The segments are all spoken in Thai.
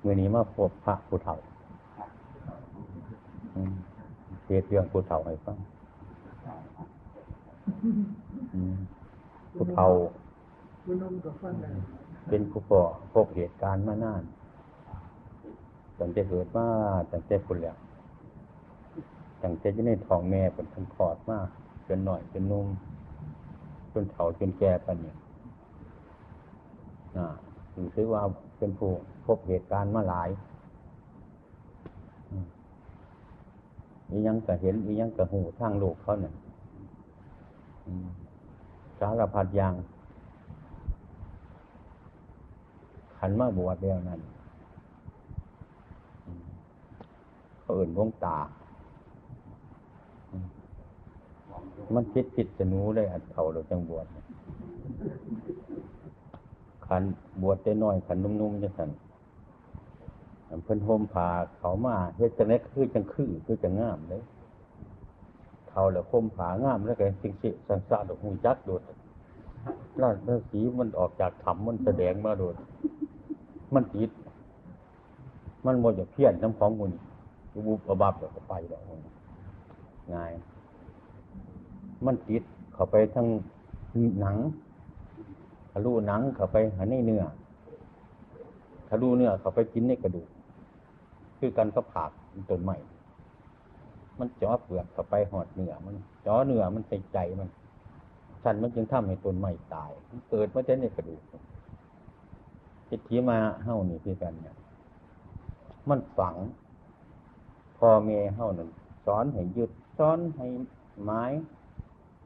เมื่อนี้มาพบพระผู้เฒ่าเทศเรื่องผู้เฒ่าให้ฟังผู้เฒ่าเป็นผู้พ่อพบเหตุการณ์มานานตั้งแต่เกิดมาตั้งแต่คนแล้วตั้งแต่จะในท้องแม่เป็นทันคอดมากจนหน่อยจนนุ่มจนเฒ่าจนแก่ปานนี้อ่าถือว่า เป็นผู้พบเหตุการณ์มาหลายมียังก็เห็นมียังก็หูทางโลกเขาเนี่ยสารพัดอย่างขันมาบวชแล้วนั่นเขาอื่นวงตา มันคิดผิดจะนู้ได้อัดเขาเราจังบวช ขันบวชได้น้อยขันนุ่มๆจังสันเพิ่นโฮมผาเขามาเฮ็ดจังได๋คือจังคือคือจังงามเลยเขาแล้วโฮมผางามแล้วก็จริงสิสันสะดอกหูจักโดดราชสีมันออกจากถ้ำมันแสดงมาโดดมันติด มันบ่จะเพี้ยนน้ำของมุนบุบบับแล้วก็ไปแล้วง่าย มันติดเข้าไปทั้งหนังะลุหนังเข้าไปหาในเนื้อทะลุเนื้อเข้าไปกินในกระดูก คือกันก็ผักต้นใหม่ มันจ่อเปลือกเข้าไปหอดเนื้อมันจ่อเนื้อมันใส่ใจมันสันมันจึงทำให้ต้นใหม่ตาย มันเกิดมาแต่ในกระดูกจิตทีมาเฮ้านี่คือกันเนี่ยมันฝังพ่อเมย์เฮ้านั่นสอนให้ยึดสอนให้ไม้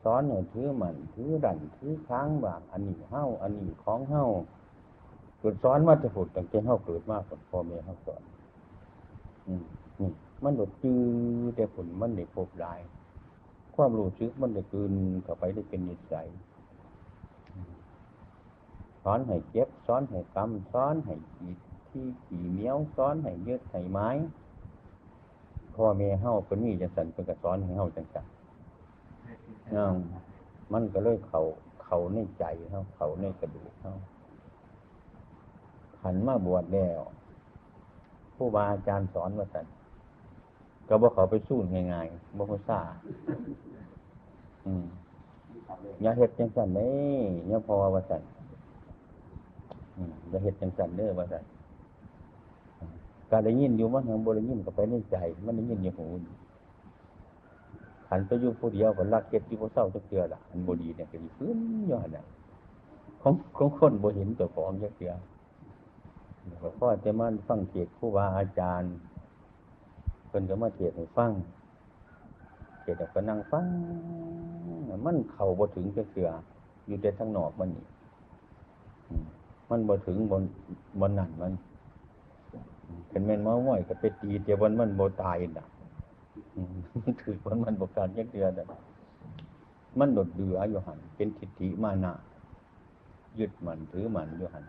สอนให้ถือมันถือดันถือค้างบางอันนี้เฮ้าอันนี้ของเฮ้าเกิดสอนมาจะผุดตั้งแต่เฮ้าเกิดมากกว่าพ่อเมย์เฮ้าสอนนี่มันหดจื้อแต่ผลมันได้พบได้ความรู้สึกมันได้กืนเข้าไปได้เป็นนิสัยสอนให้เจ็บสอนให้กำสอนให้ขีดที่ขี่เมี้ยวสอนให้ยึดให้ไม้พ่อแม่เฮาเป็นมีจังสันเป็นกระสอนให้เฮาจังสันนั่ง มันก็เลยเขาเขาในใจเฮาเขาในกระดูกเฮาขันมาบวชแล้วผู้บาอาจารย์สอนว่าสันก็บอกเขาไปสู้ง่ายๆบอกเขาซาอืมอย่าเห็ดจังสันเลยอย่าพอว่าสันอย่าเห็ดจังสันเด้อว่าสันการได้ยินอยู่มันทางบริยินก็ไปในใจ มันได้ยินอยู่หู ขันไปอยู่ผู้เดียวผลลักเก็บที่พวกเศร้าจะเกลือละอันบดีเนี่ยก็ดีฟื้นย้อนเนี่ยของของคนบ่เห็นตัวของเยอะเกลือพ่อจะมาฟังเทศผู้ว่าอาจารย์เพิ่นก็มาเทศให้ฟังเทศก็นั่งฟังมันเข่าบ่ถึงจะเกลืออยู่แต่ทั้งนอกมันนี่มันบ่ถึงบนบนนั่นมันเป็นแม่นมาห่วยก็ไปตีเจ้าวันมันบ่ตายน่ะ ถือวันมันบ่การยักเดือดมันดดเดืออยู่หันเป็นทิฏฐิมานะยึดมันถือมันอยู่หัน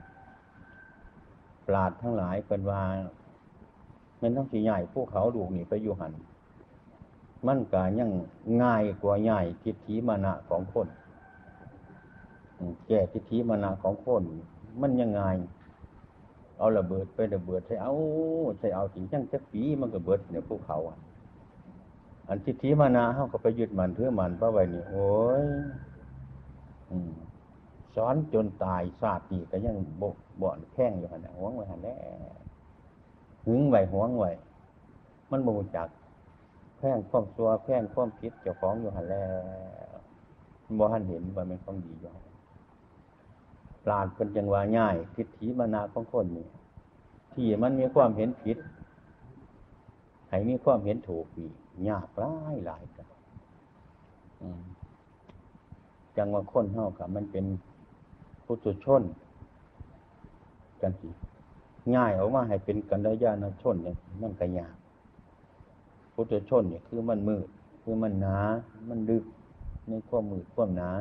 ปราดทั้งหลายเป็นว่ามันต้องสีใหญ่พวกเขาดูนี่ไปอยู่หันมันกายังง่ายกว่าใหญ่ทิฏฐิมานะของคนแก่ทิฏฐิมานะของคน มันยังไงเอาระเบิดไประเบิดใส่เอาใส่เอาถึงจังจะปีมันก็เบิดเนี่ยภูเขาอั อันทิฏฐิมานะเขาก็ไปยึดมันเพื่อมันเพราะไว้นี่โอ้ยสอนจนตายศาตีก็ยังบกบ่อนแข้งอยู่หันหวงไว้หันแน่หึงไว้หวงไว้มันบูจักแพ่งความซัวแพ่งความคิดเจ้าของอยู่หันแล้วบ่หันเห็นว่ามันต้องดีอยู่ปราดเป็นจังว่าง่ายทิฏฐิมานาของคนนี่ที่มันมีความเห็นผิดให้มีความเห็นถูกอีก ยากหลายหลายกันจังว่าคนเท่ากับมันเป็นพุทุชนกันสิง่ายออกมาให้เป็นกันระยะนชนเนี่ยมันก็ยากพุทุชนเนี่ยคือมันมืดคือมันหนา มันดึกในความมืดความหนา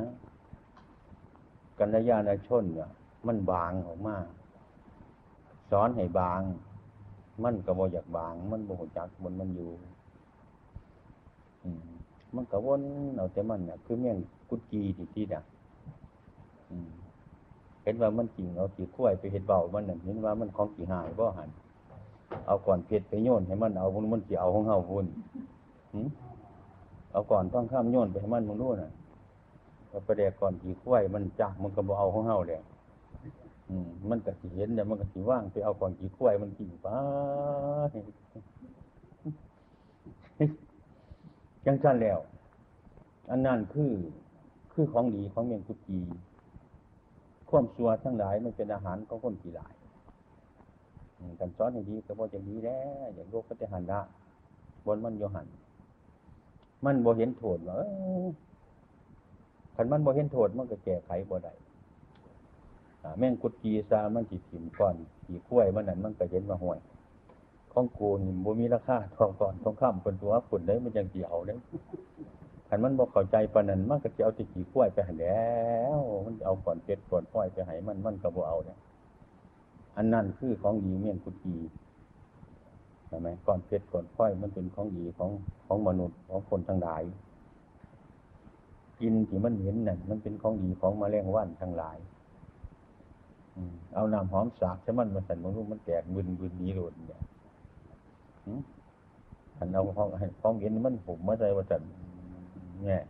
กัญญาณชนเนี่ยมันบางออกมาสอนให้บาง มันก็บ่อยากบาง มันบ่หัวจักมันมันอยู่ มันก็วนเอาแต่มันเนี่ยคือเมี่ยงกุจีที่ที่ดักเห็นว่ามันจริงเอาขี่ข้วยไปเห็ดเบามันเห็นว่ามันของขี่หายบ่หันเอาก่อนเพชรไปโยนให้มันเอามันมันสิเอาของเฮาพุ่นเอาก่อนต้องข้ามโยนไปให้มันมึงรู้น่ะเอาไปแดกก่อนขี่ควยมันจักมันก็บ่เอาของเฮาแล้วมันก็สิเห็นแต่มันก็สิว่างไปเอาก่อนขี่ควยมันกินไป จังซั่นแล้ว อันนั้นคือคือของดีของเมียงกุจีความสัวทั้งหลายมันเป็นอาหารของคนกี่หลายอันสอนให้ดีก็บ่จะดีแล้วอย่างโลกก็จะหันละบนมันโยหัน มันบ่เห็นโทษว่าเอ้ยคันมันบ่เห็นโทษมันก็แก้ไขบ่ได้แม่งกุดกีซามันสิถิ่มก่อนขี่ข้วยมันนั่นมันก็เห็นว่าห่วย ของกูนี่บ่มีราคาทองก่อนทองคำเป็นตัวฝุ่นได้มันจังสิเอาเด้คันมันบ่เข้าใจปานนั้นมันก็สิเอาติขี่ข้วยไปหันแล้ว มันเอาก่อนเป็ดก่อนพ้อยไปให้มันมันก็บ่เอาเนี่ยอันนั้นคือของดีเมี่ยงกุดกีใช่ไหมก่อนเพชรก่อนพ้อยมันเป็นของดีของของมนุษย์ของคนทั้งหลาย กินที่มันเห็นนั่นมันเป็นของดีของแมลงวันทั้งหลายเอาน้ำหอมสาบใช่มันมาสั่นมันรู้มันแตกบึนบึนนี้โลดเนี่ย อันเอาของให้ของเห็นมันผมมาใจว่าสั่นเนี่ย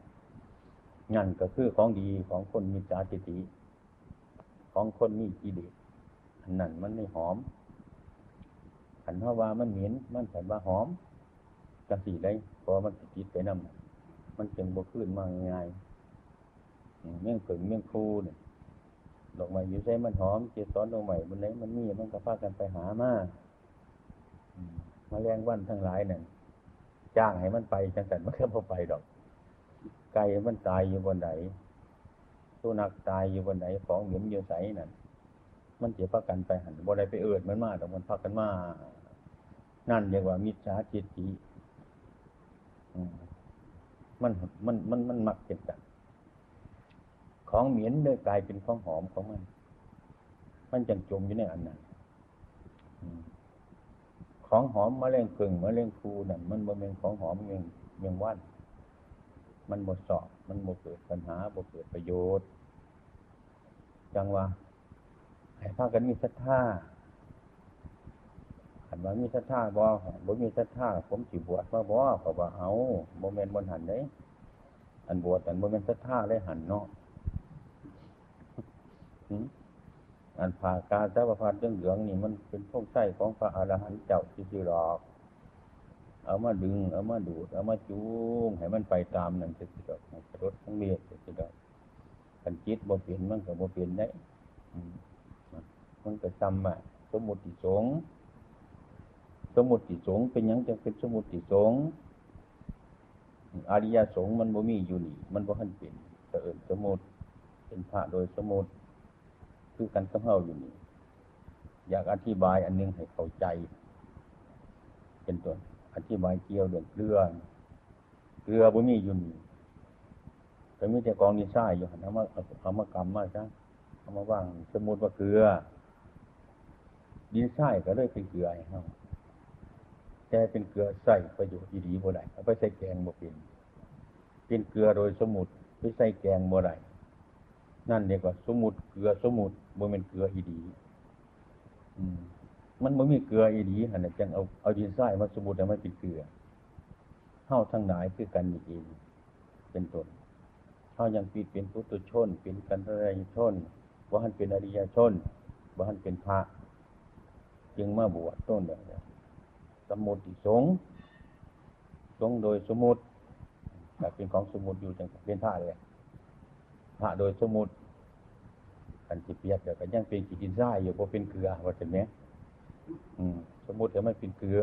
งั้นก็คือของดีของคนมีจาติติของคนมีกิเลสอันนั้นมันไม่หอมขันเพราะว่ามันเหม็นมันขันว่าหอมจังสีได้เพราะมันติดไปนำมันจึงบ่ขึ้นมาง่ายเมี่ยงผึ่งเมี่ยงคูเนี่ยดอกไม้อยู่ใช้มันหอมเจสอนดอกไม้บนไหนมันมีมันก็พากันไปหามา มมาแรงวันทั้งหลายเนี่ยจ้างให้มันไปจังสันมันก็บ่ไปดอก ไก่มันตายอยู่บนไหนสุนัขตายอยู่บนไหนของเหม็นอยู่ใสนั่นมันเสียพากันไปหันบ่ได้ไปเอิดมันมาแต่มันพากันมานั่นเรียกว่า มิจฉาจิตติมันมันมันมันมักเป็นกันของเหม็นเลยกลายเป็นของหอมของมัน มันจังจมอยู่ในอันนั้นอืม ของหอมมะเร็งกึ่งมะเร็งคูนั่นมันบ่เป็นของหอมเมียงเมียงว่านมันบ่สอบ มันบ่เกิดปัญหาบ่เกิดประโยชน์จังว่าให้พากันมีศรัทธาขันว่ามีศรัทธาบ่บ่มีศรัทธาผมสิบวชมาบ่ก็ว่าเอาบ่แม่นบนหันเด้อันบวชอันบ่แม่นศรัทธาเลยหันเนาะ อันผ่ากาสาวพัดเรื่องเหลืองนี่มันเป็นพวกไส้ของพระอรหันต์เจ้าที่สิหรอก เอามาดึง เอามาดูด เอามาจูงให้มันไปตามนั่นจะสิดอกรถทั้งเมียจะสิดอกคันจิตบ่เปลี่ยนมันก็บ่เปลี่ยนได้มันก็จำว่าสมุติสงฆ์สมุติสงฆ์เป็นยังจะเป็นสมุติสงฆ์อริยสงฆ์มันบ่มีอยู่นี่ มันบ่ทันเป็นก็เอิ้นสมุติเป็นพระโดยสมมุติ คือกันกับเฮาอยู่นี่อยากอธิบายอันหนึงให้เข้าใจ เป็นต้นอธิบายเกี่ยวเรื่องเกลือเกลือบ่มีอยู่นี่แต่มีแต่กองดินทรายอยู่หันเอามาเอามากำมาจ้ะเอามาว่างสมมุติว่าเกลือดินทรายก็เลยเป็นเกลือให้เฮาแต่เป็นเกลือใส่ประโยชน์ดีๆบ่ได้เอาไปใส่แกงบ่เป็นเป็นเกลือโดยสมุติไปใส่แกงบ่ได้ นั่นเรียกว่าสมุติเกลือสมุติบ่แม่นเกลืออีดี อืม มันบ่มีเกลืออีดีหันจังเอาเอาดินทรายมาสมุติให้มันเป็นเกลือเฮาทั้งหลายคือกันนี่เองเป็นต้นเฮายังปิดเป็นปุถุชน เป็นกันทรายชนบ่ทันเป็นอริยชนบ่ทันเป็นพระ จึงมาบวชต้นเดียวสมุติสงสงโดยสมุติแต่เป็นของสมุติอยู่จังเป็นพระเลย พระโดยสมุติกันสิเปียกเดี๋ยวกันยังเป็นกินทรายอยู่บ่เป็นเกลือว่าเป็นไหมอืมสมุติเดี๋ยวไม่เป็นเกลือ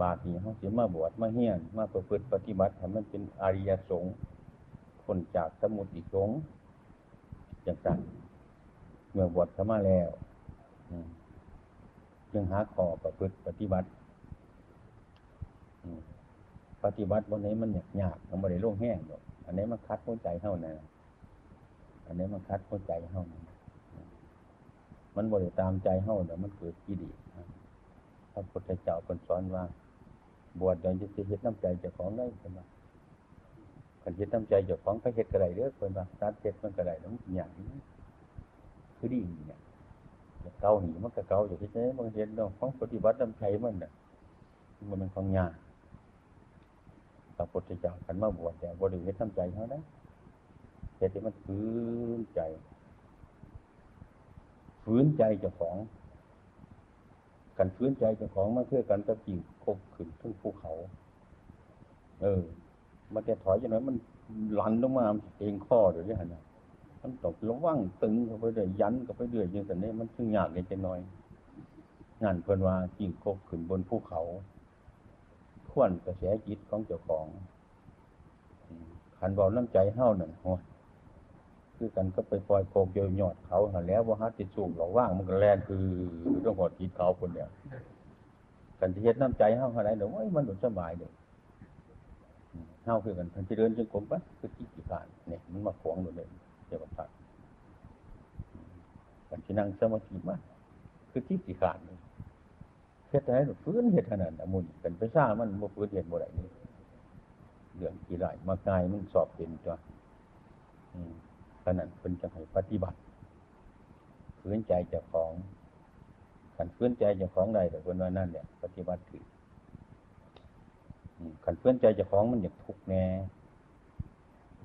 บาทนี้เขาเสิมาบวชมาเฮียนมาประพฤติปฏิบัติให้มันเป็นอริยสงฆ์คนจากสมุติสงฆ์อย่างนั้นเมื่อบวชเข้ามาแล้วจึงหาขอประพฤติปฏิบัติปฏิบัติวันนี้มันยากยากมันไม่ได้โล่งแห้งหรอก อันนี้มันคัดหัวใจเท่านั้นอันนี้มันคัดหัวใจเท่านั้นมันบริตามใจเท่าเดี๋ยวมันเกิดกิเลสพระพุทธเจ้าเป็นสอนว่า บวชเดี๋ยวจะเฮ็ดน้ำใจเจ้าของได้เป็นว่าการเฮ็ดน้ำใจเจ้าของก็เฮ็ดกระไรเด้อเป็นว่าตัดเฮ็ดมันกระไรต้องอย่างนี้คือดีเนี่ยเก่าหนีมันก็เก่าอยู่ที่ไหนบางเห็นเนาะของปฏิบัติน้ำใจมันน่ะมันเป็นของยาก ระพุทธเจ้าขันมาบวชแต่บริเวณน้ำใจเขานะแต่ที่มันฝืนใจฝืนใจเจ้าของกันฝืนใจเจ้าของมันคือกันตะกิ่งคบขึ้นทึ่งภูเขา เออ มันจะถอยอย่างนั้นมันลันลงมาเองข้อเดี๋ยวนี้นะมันตกระว่างตึงเข้าไปเรื่อยยันเข้าไปเรื่อยอย่างนี้มันซึ่งยากเล็กน้อยงานเพิ่นว่ากิ่งคบขึ้นบนภูเขา ขวนกระแสจิตของเจ้าของขันบอกน้ำใจเฮ้าหนั่นโอ้คือกันก็ไปปล่อยโคกเยยอดเขาหันแล้วว่าฮัติดสูงหลอกว่างมันก็แลนคือต้องหอดจิตเขาคนเนี่ยกันจะเฮ็ดน้ำใจเฮ้าอะไรเดี๋ยวมันหลุดสบายเดี๋ยวเฮ้าคือกันทันที่เดินจงกรมปะคือที่กี่ผ่านเนี่ยมันมาขวางหมดเลยเจ้าพักกันที่นั่งสมาธิมาคือที่กี่าดเลย เฮ็ดอะไรหนูฟื้นเฮ็ดขนาดนั้นมุนเป็นไปซ่ามันบ่ฟื้นเฮ็ดบ่ได้นี่เรื่องกี่ไรมากายมันสอบเป็นจ้ะขนาดเป็นจะให้ปฏิบัติฟื้นใจเจ้าของขันฟื้นใจเจ้าของใดแต่คนว่านั่นเนี่ยปฏิบัติคือขันฟื้นใจเจ้าของมันอยากทุกข์แน่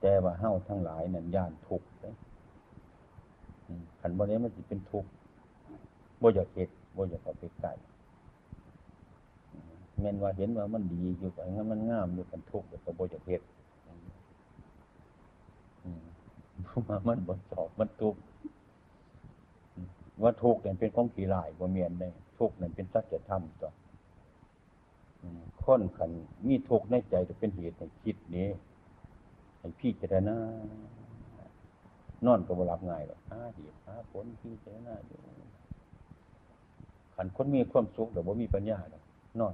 แต่ว่าเฮ้าทั้งหลายนั่นย่านทุกข์เลยขันบ่นี้มันจะเป็นทุกข์บ่อยากเห็ดบ่อยากเอาไปไก่ เม่นว่าเห็นว่ามันดีอยู่กับงั้นมันงามอยู่กันทุกข์แต่บ่อยากเห็ดมามันบ่สอบมันทุกข์ว่าทุกข์เนี่ยเป็นของผีลายบ่เมียนเลยทุกข์เนี่ยเป็นสัจธรรมต่อค้นขันมีทุกข์ในใจจะเป็นเหตุให้คิดนี้ให้พี่เจรณานอนก็บรับง่ายหรอกหาเหตุหาผลพี่เจรณาอยู่ขันคนมีความสุขแต่ว่ามีปัญญาหรอกนอน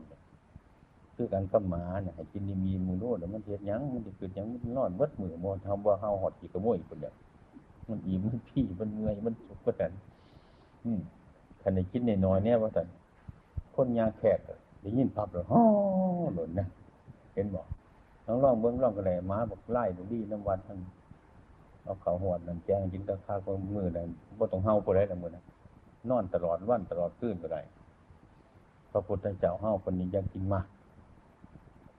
คือการกำหมาเนี่ยให้กินดีมีมูโน่แต่มันเทียดยังมันจะเกิดยังมันนอนวัดมือมอทำว่าเฮาหอดกี่กระมวยคนเดียวมันอิ่มมันพี่มันเมื่อยมันสุขก็แต่อืมขันในคิดในน้อยเนี่ยว่าแต่คนยางแขกได้ยินพับเลยฮ่อหล่นนะเห็นบอกน้องร่องเบื้งร่องกระไรม้าบอกไล่ดูดีน้ำวันทั้งเอาเขาหวดนั่นแจ้งจินตะคาก็มือนั่นว่าต้องเฮาไปได้ละมือนะนอนตลอดวันตลอดคืนก็ได้พระพุทธเจ้าเฮาคนนี้ยังกินมาก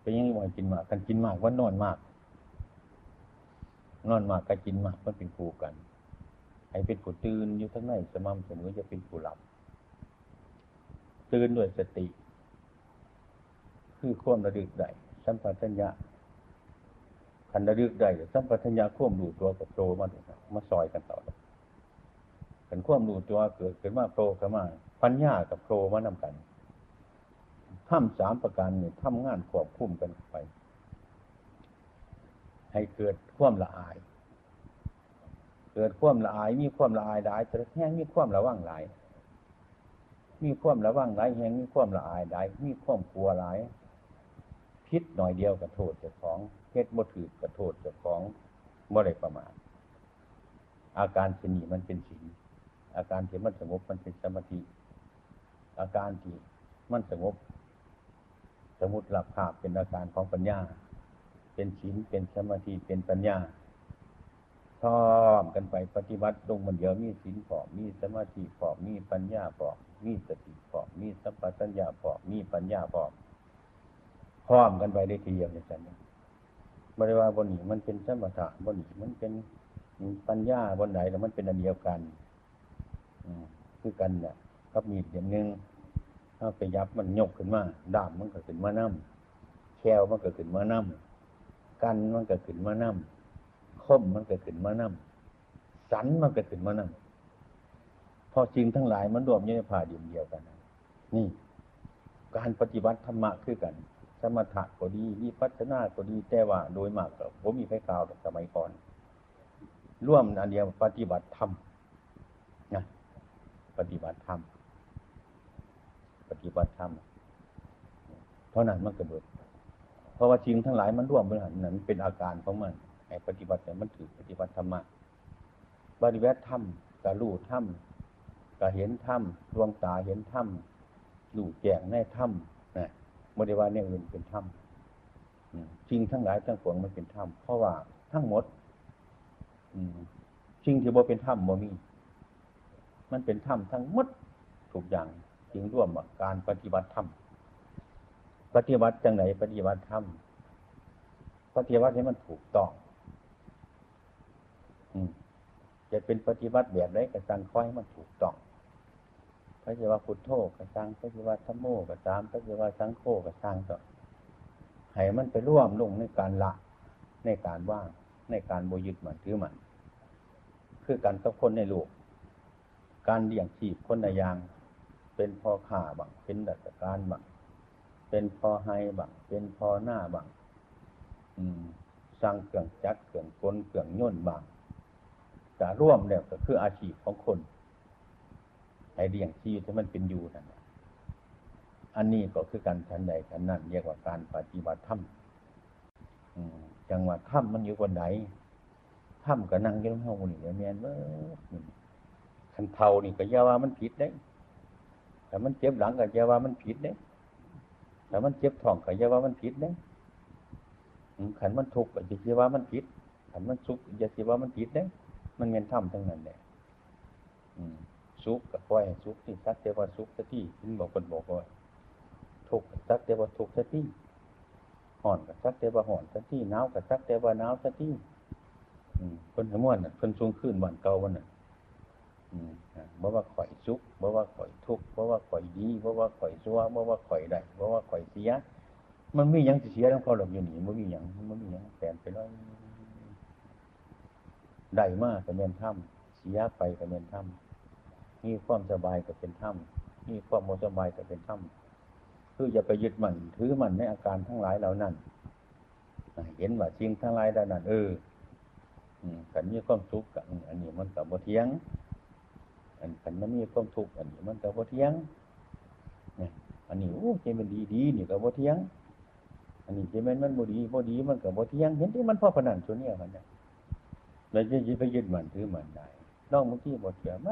เป็นยังไงว่ากินมากกันกินมากว่านอนมาก นอนมากกับกินมากมันเป็นคู่กันให้เป็นผู้ตื่นอยู่ทั้งในสม่ำเสมอจะเป็นผู้หลับ ตื่นด้วยสติ คือความระลึกได้สัมปชัญญะขันระลึกได้สัมปชัญญะควบดูตัวกับโตมาดูมาซอยกันต่อขันควบดูตัวเกิดขึ้นมาโตขึ้นมาปัญญากับโตมานำกัน ทำสามประการเนี่ยทำงานควบคุมกันไป ให้เกิดความละอาย เกิดความละอาย มีความละอายหลายแต่แห้งมีความระวังหลาย มีความระวังหลายแห้งมีความละอายหลายมีความกลัวหลายพิษหน่อยเดียวกับโทษเจ้าของเพชรบ่ถือกับโทษเจ้าของบ่ได้ประมาทอาการสนีมันเป็นศีอาการที่มันสงบมันเป็นสมาธิอาการที่มันสงบ สมุติหลับภาพเป็นอาการของปัญญา เป็นศีลเป็นสมาธิเป็นปัญญาพร้อมกันไปปฏิบัติลงมันเดียวมีศีลพอมีสมาธิพอมีปัญญาพอมีสติพอมีสัมปชัญญะพอมีปัญญาพอพร้อมกันไปได้ทีเดียวในสันนี้บริวารบนนี้มันเป็นสมถะบนนี้มันเป็นปัญญาบนไหนแล้วมันเป็นอันเดียวกันคือกันเนี่ยก็มีอย่างนึง ถ้าไปยับมันยกขึ้นมาดามมันก็ขึ้นมาน้ำแควมันก็ขึ้นมาน้ำกันมันก็ขึ้นมาน้ำคมมันก็ขึ้นมาน้ำสันมันก็ขึ้นมาน้ำพอจริงทั้งหลายมันรวมอยู่ในผ่าเดียวเดียวกัน นี่ การปฏิบัติธรรมะคือกัน สมถะก็ดีวิปัสสนาก็ดีแต่ว่าโดยมากก็ผมมีไฟกาวสมัยก่อนร่วมอันเดียวปฏิบัติธรรมนะปฏิบัติธรรม ปฏิบัติธรรมเพราะนั้นมันกระโดดเพราะว่าจริงทั้งหลายมันร่วมเป็นหันนั้นเป็นอาการของมันไอ้ปฏิบัติเนี่มันถือปฏิบัติธรรมะปฏิบัติธรรมกะรู้ธรรมกะเห็นธรรมดวงตาเห็นธรรมรู้แจ้งในธรรมนะบริวารเนี่ยอื่นเป็นธรรมจริงทั้งหลายทั้งปวงมันเป็นธรรมเพราะว่าทั้งหมดจริงที่บ่เป็นธรรมบ่มี มันเป็นธรรมทั้งหมดทุกอย่าง จึงร่วมการปฏิบัติธรรม ปฏิบัติจังไหนปฏิบัติธรรม ปฏิบัติให้มันถูกต้องจะเป็นปฏิบัติแบบไหนกระสังคอยให้มันถูกต้องพระเจ้าพุทโธกระสังพระเจ้าธรรมโมกระสามพระเจ้าสังโฆกระสังต่อให้มันไปร่วมลงในการละ ในการว่าง ในการโบยึดมันถือมัน คือการกับคนในโลก การเลี้ยงชีพคนในยาง เป็นพอข่าบังเป็นดัชการบังเป็นพอไฮบังเป็นพอหน้าบังอืมสร้างเครื่องจักรเครื่องกลเครื่องย่นบังจะร่วมเนี่ยก็คืออาชีพของคนไอเลี้ยงชีพที่มันเป็นอยู่นั่นอันนี้ก็คือการชั้นใดชั้นนั้นเรียกว่าการปฏิบัติธรรมจังหวัดถ้ำมันอยู่คนไหนถ้ำก็นั่งอยู่ในห้องนี่แมนเมื่อคันเทานี่ก็ยาว่ามันผิดได้ แต่มันเจ็บหลังก็อย่าว่ามันผิดได้แต่มันเจ็บท้องก็อย่าว่ามันผิดได้ขันมันทุกข์ก็อย่าว่ามันผิดขันมันสุขอย่าว่ามันผิดได้มันเงินถ้ำทั้งนั้นแหละสุขกับปล่อยสุขที่สักแต่ว่าสุขสักที่คุณบอกคนบอกว่าทุกข์สักแต่ว่าทุกข์สักที่ห่อนกับสักแต่ว่าห่อนสักที่หนาวกับสักแต่ว่าหนาวสักที่คนทั้งมวลคนสูงขึ้นวันเก่าวันน่ะ บ่ว่าข่อยสุขบ่ว่าข่อยทุกข์บ่ว่าข่อยดีบ่ว่าข่อยซัวบ่ว่าข่อยได้บ่ว่าข่อยเสีย มันมีอย่างเสียทั้งพอหลบอยู่นี่มันมีอย่างมันมีอย่างแสนไปแล้วได้มากกับเมนถ้ำเสียไปกับเมนถ้ำมีความสบายกับเป็นถ้ำมีความโมสบายกับเป็นถ้ำคืออย่าไปยึดมันถือมันในอาการทั้งหลายเหล่านั้นเห็นว่าจริงทั้งหลายเหล่านั้นเออกันมีความทุขกันอันนี้มันกับบ่เทียง อันกันมันมีความทุกข์อันนี้มันกับบ่เทียงเนี่ยอันนี้โอ้เจมันดีดีนี่กับบ่เทียง อันนี้เจมันมันบ่ดีบ่ดีมันกับบ่เทียง เห็นที่มันพ่อพนันส่วนนี้มันเนี่ยเราจะยึดไปยึดมันถือมันได้นอกเมื่อกี้บ่เทียงไหม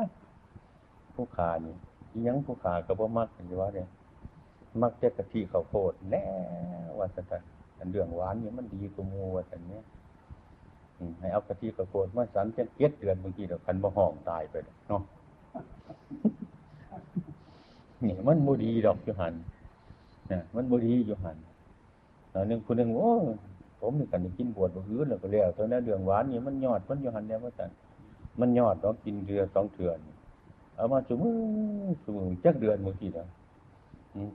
ผู้ขานี่ยังผู้ขากับบ่มักอยู่ว่าเนี่ยมักจะกะทิข้าวโพดแน่ว่าสันอันเรื่องหวานเนี่ยมันดีกว่ามูว่าสันเนี้ยให้เอากะทิกระโกดมาสันจ็ดเจ็ดเดือนบางทีเดี๋ยวคันบ่ห้องตายไปเนาะ นี่มันบูดีดอกยูหันนี่ยมันบูดียูหันแล้วนึงคนหนึ่งโอ้ผมนี่กันกินบวชบวชแล้วก็แล้วตอนนั้นเดืองหวานนี่มันยอดมันยูหันเนี่ยว่าสันมันยอดเรากินเรือสองเถื่อนเอามาสมือสมือจักเดือนบางทีเนาะ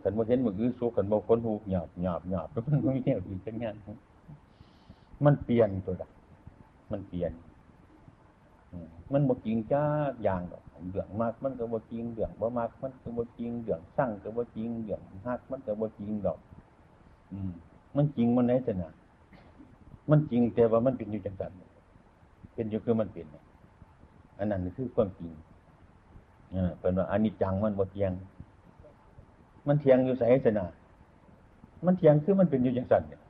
ขันบ่เห็นมืออื้อสุขันบ่คนหูหยาบหยาบหยาบแล้วมันไม่แน่ดีจังงานมันเปลี่ยนตัวละมันเปลี่ยน มันบกจริงจ้าอย่างดอกเดืองมากมันก็บกจริงเดืองบ่มากมันก็บกจริงเดืองสร้างก็บกจริงเดืองหักมันก็บกจริงดอก อืม มันจริงมันไหนแต่น่ะมันจริงแต่ว่ามันเป็นอยู่จังสันเป็นอยู่คือมันเป็นอันนั้นคือความจริงเออเป็นว่าอันิจจังมันบกเทียง มันเทียงอยู่ใส่แต่นะมันเทียงคือมันเป็นอยู่จังสันเนี่ย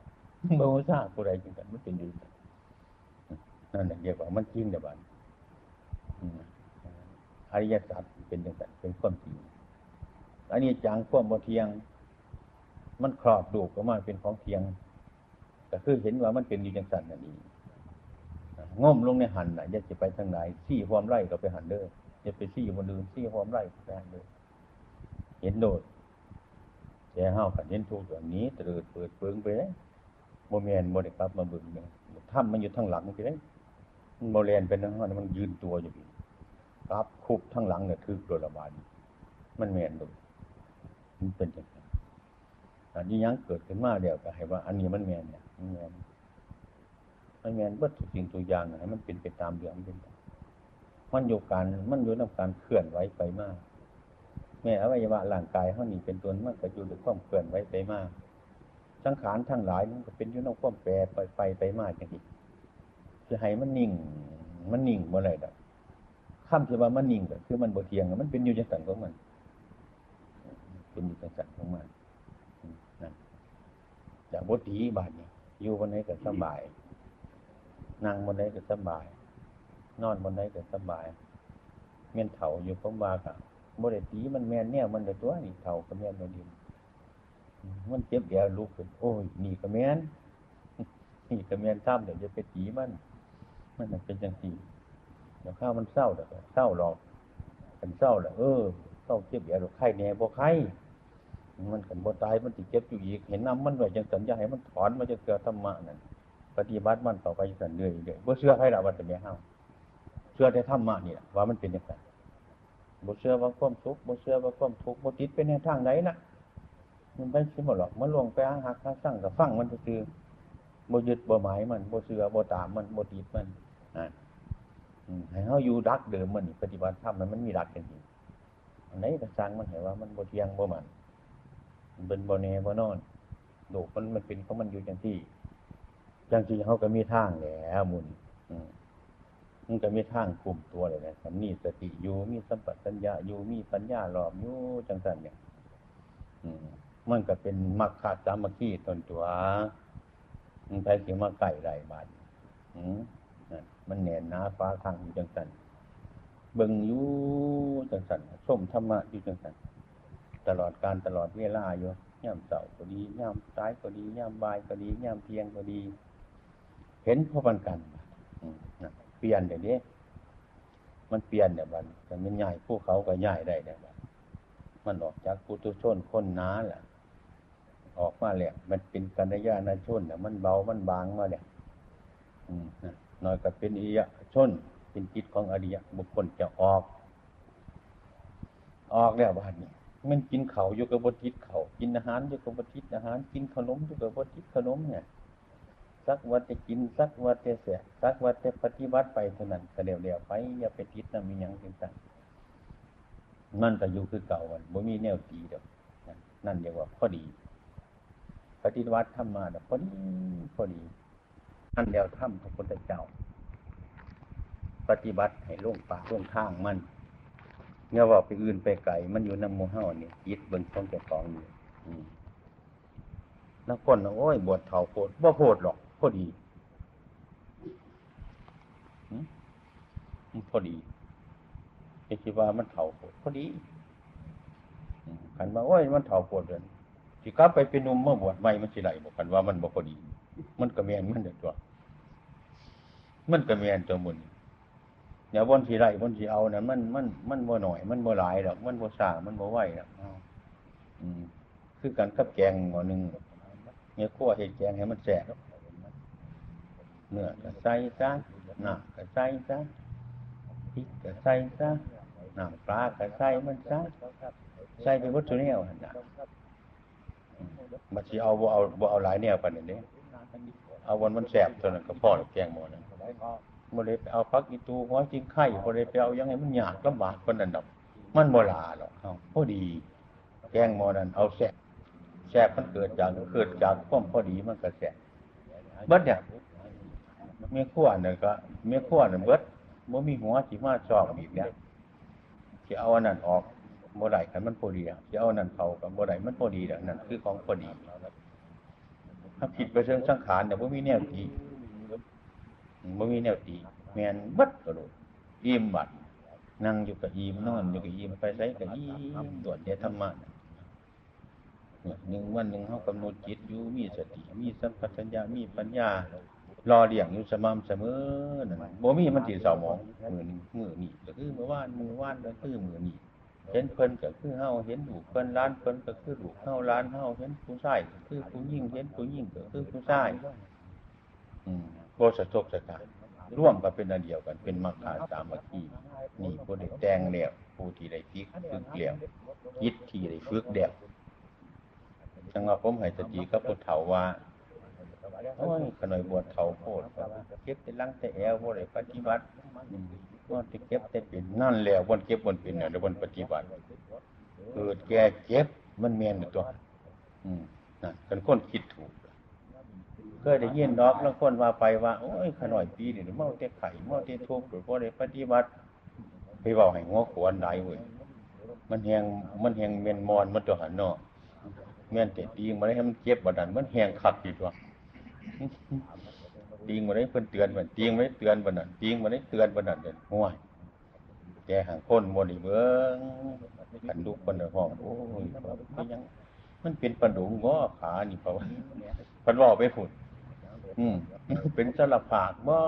บ่ทราบผู้ใดจังสันมันเป็นอยู่นั่นเรียกว่ามันจริงเดี๋ยวบัน อริยสัจเป็นอย่างนั้นเป็นความจริงอันนี้จังความบ่เทียง มันครอบดูก็มาเป็นของเทียงก็คือเห็นว่ามันเป็นอยู่อย่างสันนั่นเองง่มลงในหันน่ะจะไปทางไหนซี่ความไร่ก็ไปหันเด้อจะไปซี่บนอื่นซี่ความไร่ไปหันเด้อเห็นโดดแต่ห้าวขันเห็นทุกอย่างนี้เติดเปิดเปิงไปเลยโมเมนต์โมเดครับมาบึงเนี่ยถ้ำมันอยู่ทางหลังไปเลย มันโมเลนเป็นทั้งนั้นมันยืนตัวอยู่พี่ครับคุบทั้งหลังเนี่ยถือตัวระบาดมันแมนดูมันเป็นอย่างนั้นอันนี้ยังเกิดขึ้นมาเดียวก็ให้ว่า อันนี้มันแมนเนี่ยมันแมนมันแมนเบิดทุกสิ่งตัวอย่างให้มันเป็นไปตามเรื่องมันเป็นมันอยู่การมันอยู่ในการเคลื่อนไหวไปมากแม่อวัยวะร่างกายเขานี่เป็นตัวมันก็อยู่ในความเคลื่อนไหวไปมากสังขารทั้งหลายมันก็เป็นอยู่ในความแปรไปไปไปมากอย่างนี้ จะให้มันนิ่ง มันนิ่งเมื่อไรดอกข้ามที่ว่ามันนิ่งก็คือมันบ่เทียง มันเป็นอยู่จังสันของมัน เป็นอยู่จังสันของมันนั่นจากบทีบาทนี่อยู่บนไหนก็สบายนั่งบนไหนก็สบาย นอนบนไหนก็สบายเมียนเถาอยู่พมบาค่ะบริตีมันแมนเนี่ยมันเดือดตัวนี่เถาก็แมนมาดินมันเจ็บแย่ลุกขึ้นโอ้ยนี่ก็แมนนี่ก็แมนซ้ำเดี๋ยวจะไปตีมัน มันเป็นจังสีเดี๋ยวข้าวมันเศร้าเดี๋ยวเศร้าหรอกกันเศร้าแหละเออเศร้าเจ็บแย่หรอกไข้แน่บ่ไข้มันกันบ่ตายมันติเจ็บอยู่อีก เห็นน้ำมันไว้จังสัญญาให้มันถอนมาจะเกิดธรรมะนั่นปฏิบัติมันต่อไปสันเรื่อยเรื่อยบ่เชื่อให้ละว่าจะมีเฮาเชื่อในธรรมะนี่ล่ะว่ามันเป็นย่างไรบ่เชื่อว่าความสุกข์บ่เชื่อว่าความทุกข์บ่ติดไปในทางไหนนะมันไปสิบ่หรอกมันลงไปอ้างหักหาสั่งกับฟังมันซื่อบ่ยึดบ่หมายมันบ่เชื่อบ่ตามมันบ่ติดมัน่าให้เฮาอยู่รักเดิมมันปฏิบัติธรรมมันมันมีรักกันจริงอันไหนก็สร้างมันให้ว่ามันบ่เที่ยงบ่มันมันเป็นบ่แน่บ่นอนโลกมันมันเป็นของมันอยู่จังซี่จังซี่เฮาก็มีทางแหล้วมุนมันก็มีทางคุมตัวเลยนะคันมีสติอยู่มีสัมปชัญญะอยู่มีปัญญารอบอยู่จังซั่นเนี่ยมันก็เป็นมรรคสามัคคีตนตัวมันไปสิมาใกล้ได้บาดอืมนั่น มันแน่นหนาฟ้าข้างอยู่จังสันเบิ่งอยู่จังสันส้มธรรมะอยู่จังสันตลอดการตลอดเวลาอยู่ย่ำเสาก็ดีย่ำซ้ายก็ดีย่ำบ่ายก็ดีย่ำเที่ยงก็ดี เห็นพอมันกันเปลี่ยนเดี๋ยวนี้มันเปลี่ยนเนี่ยบัดแต่มันใหญ่ภูเขาก็ใหญ่ได้เนี่ยบัดมันออกจากปุถุชนคนหนาแหละออกมาแล้วมันเป็นกัญญาณชนเนี่ยมันเบามันบางมาแล้วอืมนะ น้อยก็เป็นอิยชน เป็นจิตของอริยบุคคลจะออก ออกแล้วบ้านนี้มันกินเขาอยู่กับบทิศเขากินอาหารอยู่กับบทิศอาหาร กินขนมอยู่กับบทิศขนมเนี่ยสักวันจะกินสักวันจะเสียสักวันจะปฏิบัติไปเท่านั้นก็เดี๋ยวๆไปอย่าไปติดนะมีหยังต่างๆมันก็อยู่คือเก่าวันบ่มีแนวตีดอกนั่นนั่นเรียกว่าพอดี ปฏิบัติทำมาดอกพอดีพอดี อันเดียวทำพระพุทธเจ้า ปฏิบัติให้ล่งป่าล่วงทางมันเนี่ยว่าไปอื่นไปไกลมันอยู่น้ำหมูเฮานี่ยิดเบิ่งของเจ้าของอยู่อืมแล้วคนโอ้ย บวชเถาโพดบ่โพดหรอกพอดีมันพอดีจะคิดว่ามันเถาโพดพอดีอืมคันว่าโอ้ยมันเถาโพดเลยสิกลับไปเป็นนุ่มเมื่อบวชใหม่มันสิไหลบอกคันว่ามันบ่พอดี มันก็แม่นมันเด็ดตัว มันก็แมนตัวมุนเดี๋ยวนสีไรบนสีเอานะมันมันมันบ่หน่อย มันบ่หลายดอก มันบ่สามันบ่ไหวดอกอืมคือกันกับแกงหม้อหนึ่งเนี่ยขั้วเห็ดแกงให้มันแสบเนื้อก็ใส่ซะน้ำก็ใส่ซะพริกก็ใส่ซะน้ำปลาก็ใส่มันซะใส่ไปวัตถุเนี่ยหั่นน่ะมบัดสิเอาบ่เอาบ่เอาหลายแนวปานนั้นเด้เอาวันมันแสบเท่านั้นก็พอแกงหมอนั้น บ่ไดไปเอาพักอีตูหัวจริงไข่บ่ไดไปเอายังไงมันยากลำบากปานนั้นดอก มันบ่หลาหรอกเฮาพอดี แกงมอนั้นเอาแสบแสบมันเกิดจากเกิดจากความพอดีมันก็แสบเบิดเนี่ยเมียขั้วน่ะก็เมียขั้วน่ะเบิดบ่มีหัวสิมาชอบอีกแล้วสิเอาอันนั้นออกบ่ได้คันมันพอดีอะเอาอันนั้นเข้าก็บ่ได้มันพอดีแล้วนั่นคือของพอดีถ้าผิดไปเชิงสังขารเนี่ยบ่มีแนวตี บ่มีแนวตีแมนบัดกระโดดอิ่มบัดนั่งอยู่กับอิ่มนอนอยู่กับอิ่มไปไสกับอิ่มตรวจเดชธรรมะหนึ่งวันหนึ่งเฮากำหนดจิตอยู่มีสติมีสัมปชัญญะมีปัญญารอเลี้ยงอยู่สม่ำเสมอนั่นบ่มีมันสิเศร้าหมองมือนี้มื้อนี้ก็คือมื่อวานมือว่านก็คือมือนี้เห็นเพิ่นก็คือเฮาเห็นลูเพิ่นร้านเพิ่นก็คือลูเฮาร้านเฮาเห็นผู้ชายก็คือผู้หญิงเห็นผู้หญิงก็คือผู้ชายอืม บ่สะทกสะท้านร่วมกันเป็นอันเดียวกัน เป็นมรรคาสามัคคีนี่ผู้ได้แต่งแล้วผู้ที่ได้ฝึกฝึกแล้วจิตที่ได้ฝึกแล้วจังว่าผมให้สติกับผู้เฒ่าว่าโอ้ยขน่อยบวชเฒ่าโพดเก็บแต่ลังแต่แอวบ่ได้ปฏิบัติอืมบ่ได้เก็บแต่เป็นนั่นแล้วบ่เก็บบ่เป็นน่ะแล้วบ่ปฏิบัติเกิดแก่เจ็บมันแม่นตัว อืมนั่นเป็นคนคิดถูก ยได้ยินดอกแล้วคนว่าไปว่าโอ้ยขน่อยปีนี่เมาแต่ไข่เมาแต่ทุกข์หรือบ่ได้ปฏิบัติไปเว้าให้งัวขวนหลเว้ยมันแฮงมันแฮงแม่นมอนมันตัวหันเนาะแม่นแต่ตีงมาได้ให้มันเจ็บบ่ดันมันแฮงคักอีกตัวตีงมาได้เพิ่นเตือนมันตีงมาได้เตือนบ่นั่นตีงมาได้เตือนบ่นั่นเด้อห่วยแกหางคนบ่ได้เบิ่งกันลูกคนละห้องโอ้ยมันยัง มันเป็นปลาดุงง้อขานี่เพราะว่าพิ่นว้าไปพุ่น อืมเป็นสลับผากบ่า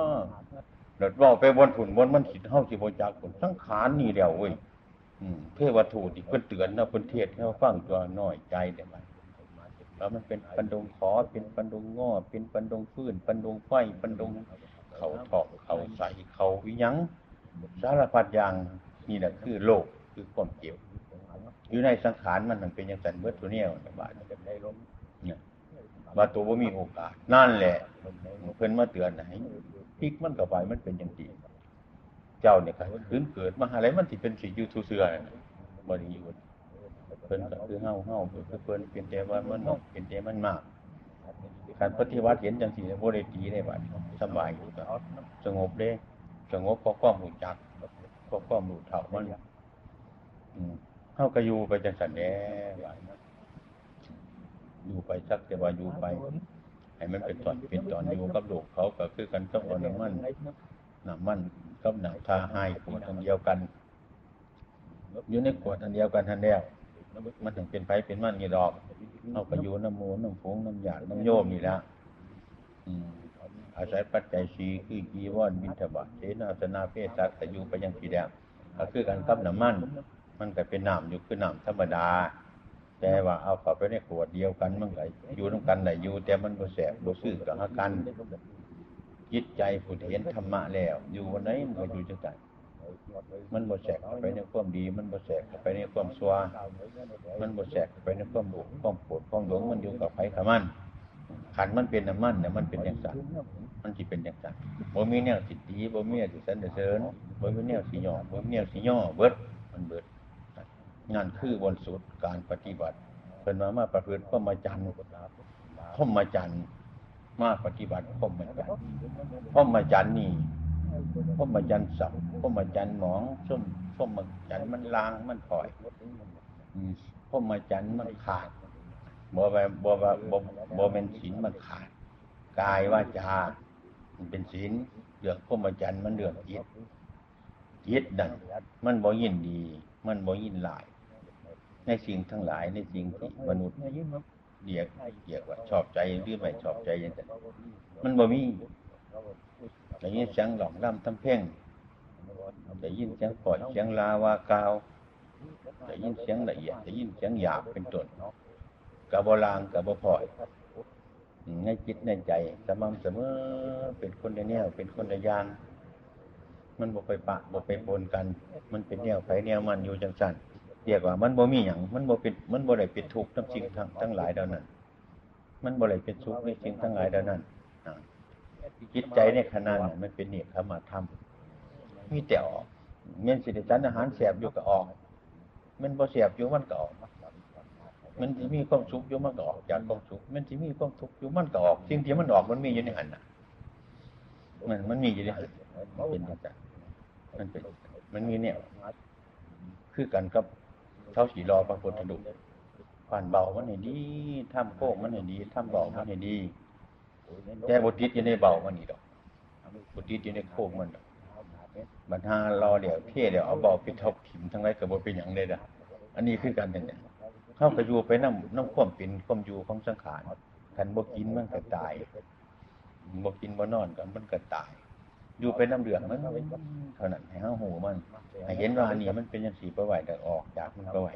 เลิดเว้าไปบนพุ่นบนมันคิดเฮาสิบ่จักพุ่นสังขารนี่แล้วเว้ยอืมเทวทูตอีกเพิ่นเตือนนาะเพิ่นเทศให้เราฟังตัวน้อยใจได้บัดแล้วมันเป็นปันดงขอเป็นปันดงง้อเป็นปันดงฟื้นปันดงไฟปันดงเขาถอกเขาใสเขาวิยังสารพัดอย่างนี่แหละคือโลกคือความเกี่ยวอยู่ในสังขารมันมันเป็นอย่างสันเบิดตัวเนี้ยบาดเนี่ย ว่าตัวบ่ามีโอกาส นั่นแหละเพิ่นมาเตือนให้พลิกมันก็ไปมันเป็นอย่างดีเจ้าเนี่ยก็คืนเกิดมาอะไรมันสิเป็นสิยูทุเสือน่ะบ่ได้อยู่เพิ่นก็คือเฮาเฮาคือเพิ่นเป็นแต่ว่ามันเป็นแต่มันมากการปฏิวัติเห็นจังซี่บ่ได้ตีได้บาดสบายอยู่ก็สงบเด้สงบเพราะความรู้จักเพราะความรู้เท่ามันอืมเฮาก็อยู่ไปจังซั่นแหละ อยู่ไปสักแต่ว่าอยู่ไป ให้มันเป็นตอนเป็นตอนอยู่กับลูกเขาก็คือกันกับเอาน้ำมันน้ำมันกับหนังทาให้ขวดอันเดียวกันอยู่ในขวดอันเดียวกันทันแล้วมันถึงเป็นไผเป็นมันนี่ดอกเอาก็อยู่น้ำมูน้ำผงน้ำหยาดน้ำโยมนี่ละอาศัยปัจจัยสีคือกีวรบินทบาทเสนาสนาเพศสัตว์ก็อยู่ไปยังปีแดงก็คือกันกับน้ำมัน มันก็เป็นน้ำอยู่คือน้ำธรรมดา แต่ว่าเอาเข้าไปในขวดเดียวกันมันก็อยู่นำกันได้อยู่ แต่มันบ่แสบบ่ซื่อกับหากันจิตใจผู้ที่เห็นธรรมะแล้ว อยู่วันไหนมันก็อยู่จังซั่นมันบ่แสกเข้าไปในความดี มันบ่แสกเข้าไปในความชั่วมันบ่แสกเข้าไปในความหลงความโกรธความหลงมันอยู่กับไผกับมันขันมันเป็นน้ำมันเนี่ยมันเป็นจังซั่นมันสิเป็นจังซั่นบ่มีแนวสิตีบ่มีแนวสิสรรเสริญบ่มีแนวสิย่อบ่มีแนวสิย่อเบิดมันเบิด งานคือบนสุดการปฏิบัติเพิ่นมามาประพฤติพรหมจรรย์พรหมจรรย์มาปฏิบัติพรหมจรรย์พรหมจรรย์นี่พรหมจรรย์สับพรหมจรรย์หมองส้มพรหมจรรย์มันลางมันถอยอืมพรหมจรรย์มันขาดบ่ว่าบ่ว่าบ่บ่เป็นศีลมันขาดกายว่าจามันเป็นศีลเรื่องพรหมจรรย์มันเรื่องจิตจิตนั่นมันบ่ยินดี มันบ่ยินหลาย ในสิ่งทั้งหลายในสิ่งที่มนุษย์เรียกเรียกว่า ชอบใจหรือไม่ชอบใจย่างนั้นมันบ่มีได้ยินเสียงหลองล่ำทำเพ่งได้ยินเสียงปล่อยเสียงลาวากาวได้ยินเสียงละเอียดได้ยินเสียงหยาบเป็นต้นกะบ่ลางกะบ่พลอยในจิตในใจสม่ำเสมอเป็นคนในแนวเป็นคนในยางมันบ่ไปปะบ่ไปปนกัน มันเป็นแนวไผแนวมันอยู่จังซั่น รียกว่า มันบ่มีหยังมันบ่เป็นมันบ่ได้เป็นทุกข์ทั้งสิ่งทั้งทั้งหลายเหล่านั้น มันบ่ได้เป็นทุกข์ในสิ่งทั้งหลายเหล่านั้นจิตใจในขณะนั้นมันเป็นเนกขมาธรรมมีแต่ออกแม่นสิได้ฉันอาหารแสบอยู่ก็ออก มันบ่แสบอยู่มันก็ออกมันสิมีความสุขอยู่มันก็ออกจากความสุขมันสิมีความทุกข์อยู่มันก็ออกสิ่งที่มันออกมันมีอยู่ในหันน่ะ มันมันมีอยู่ในหันเป็นจังซั่นมันเป็นมันมีแนวคือกันกับ เท้าสีรอพระพุทธรูปผ่านเบามันให้ดีทำโค้งมันให้ดีทำเบามันให้ดีแต่บติดอยู่ในเบามันนี่ดอกบติดอยู่ในโค้งมันดอกบรรหารอเดี๋ยวเท่เดี๋ยวเอาเบาไปทบถิ่มทั้งไรกับบเป็นอย่างเลยนะอันนี้คือการอย่างนี้เข้ากระยูไปน้ำน้ำข่วมเป็นข่วมอยู่ของสังขารคันบกินมันก็ตายบกินบ่นอนกันมันก็ตาย อยู่ไปน้ำเดือดมันเท่านั้นให้ห้าหูมันให้เห็นว่าอันนี้มันเป็นยังสีประไหวแต่ออกจากมันประไหว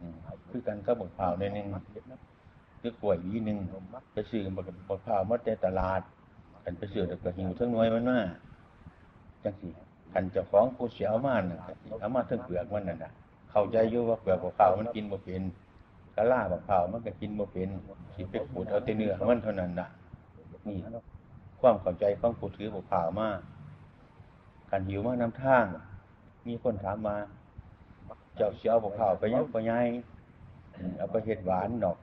อืมคือกันก็บกเผาในหนึ่งคือกล้วยหวีหนึ่งไปซื้อบกบกเผามาแต่ตลาดกันไปซื้อแต่กระหิวทั้งน้อยมันมาจังสีกันเจ้าของผู้เสียเอามาน่ะก็สิเอามาทั้งเปลือกมันน่ะนะเข้าใจอยู่ว่าเปลือกบกเผามันกินบ่เป็นกะล่าบกเผามันก็กินบ่เป็นสิไปขูดเอาแต่เนื้อมันเท่านั้นน่ะนี่ ความเข้าใจของผู้ถือบกเผามากการหิวมากน้ำท่าง มีคนถามมา เจ้าเสียเอาบกเผาไปยังไปยังเอาไปเห็ดหวานดอก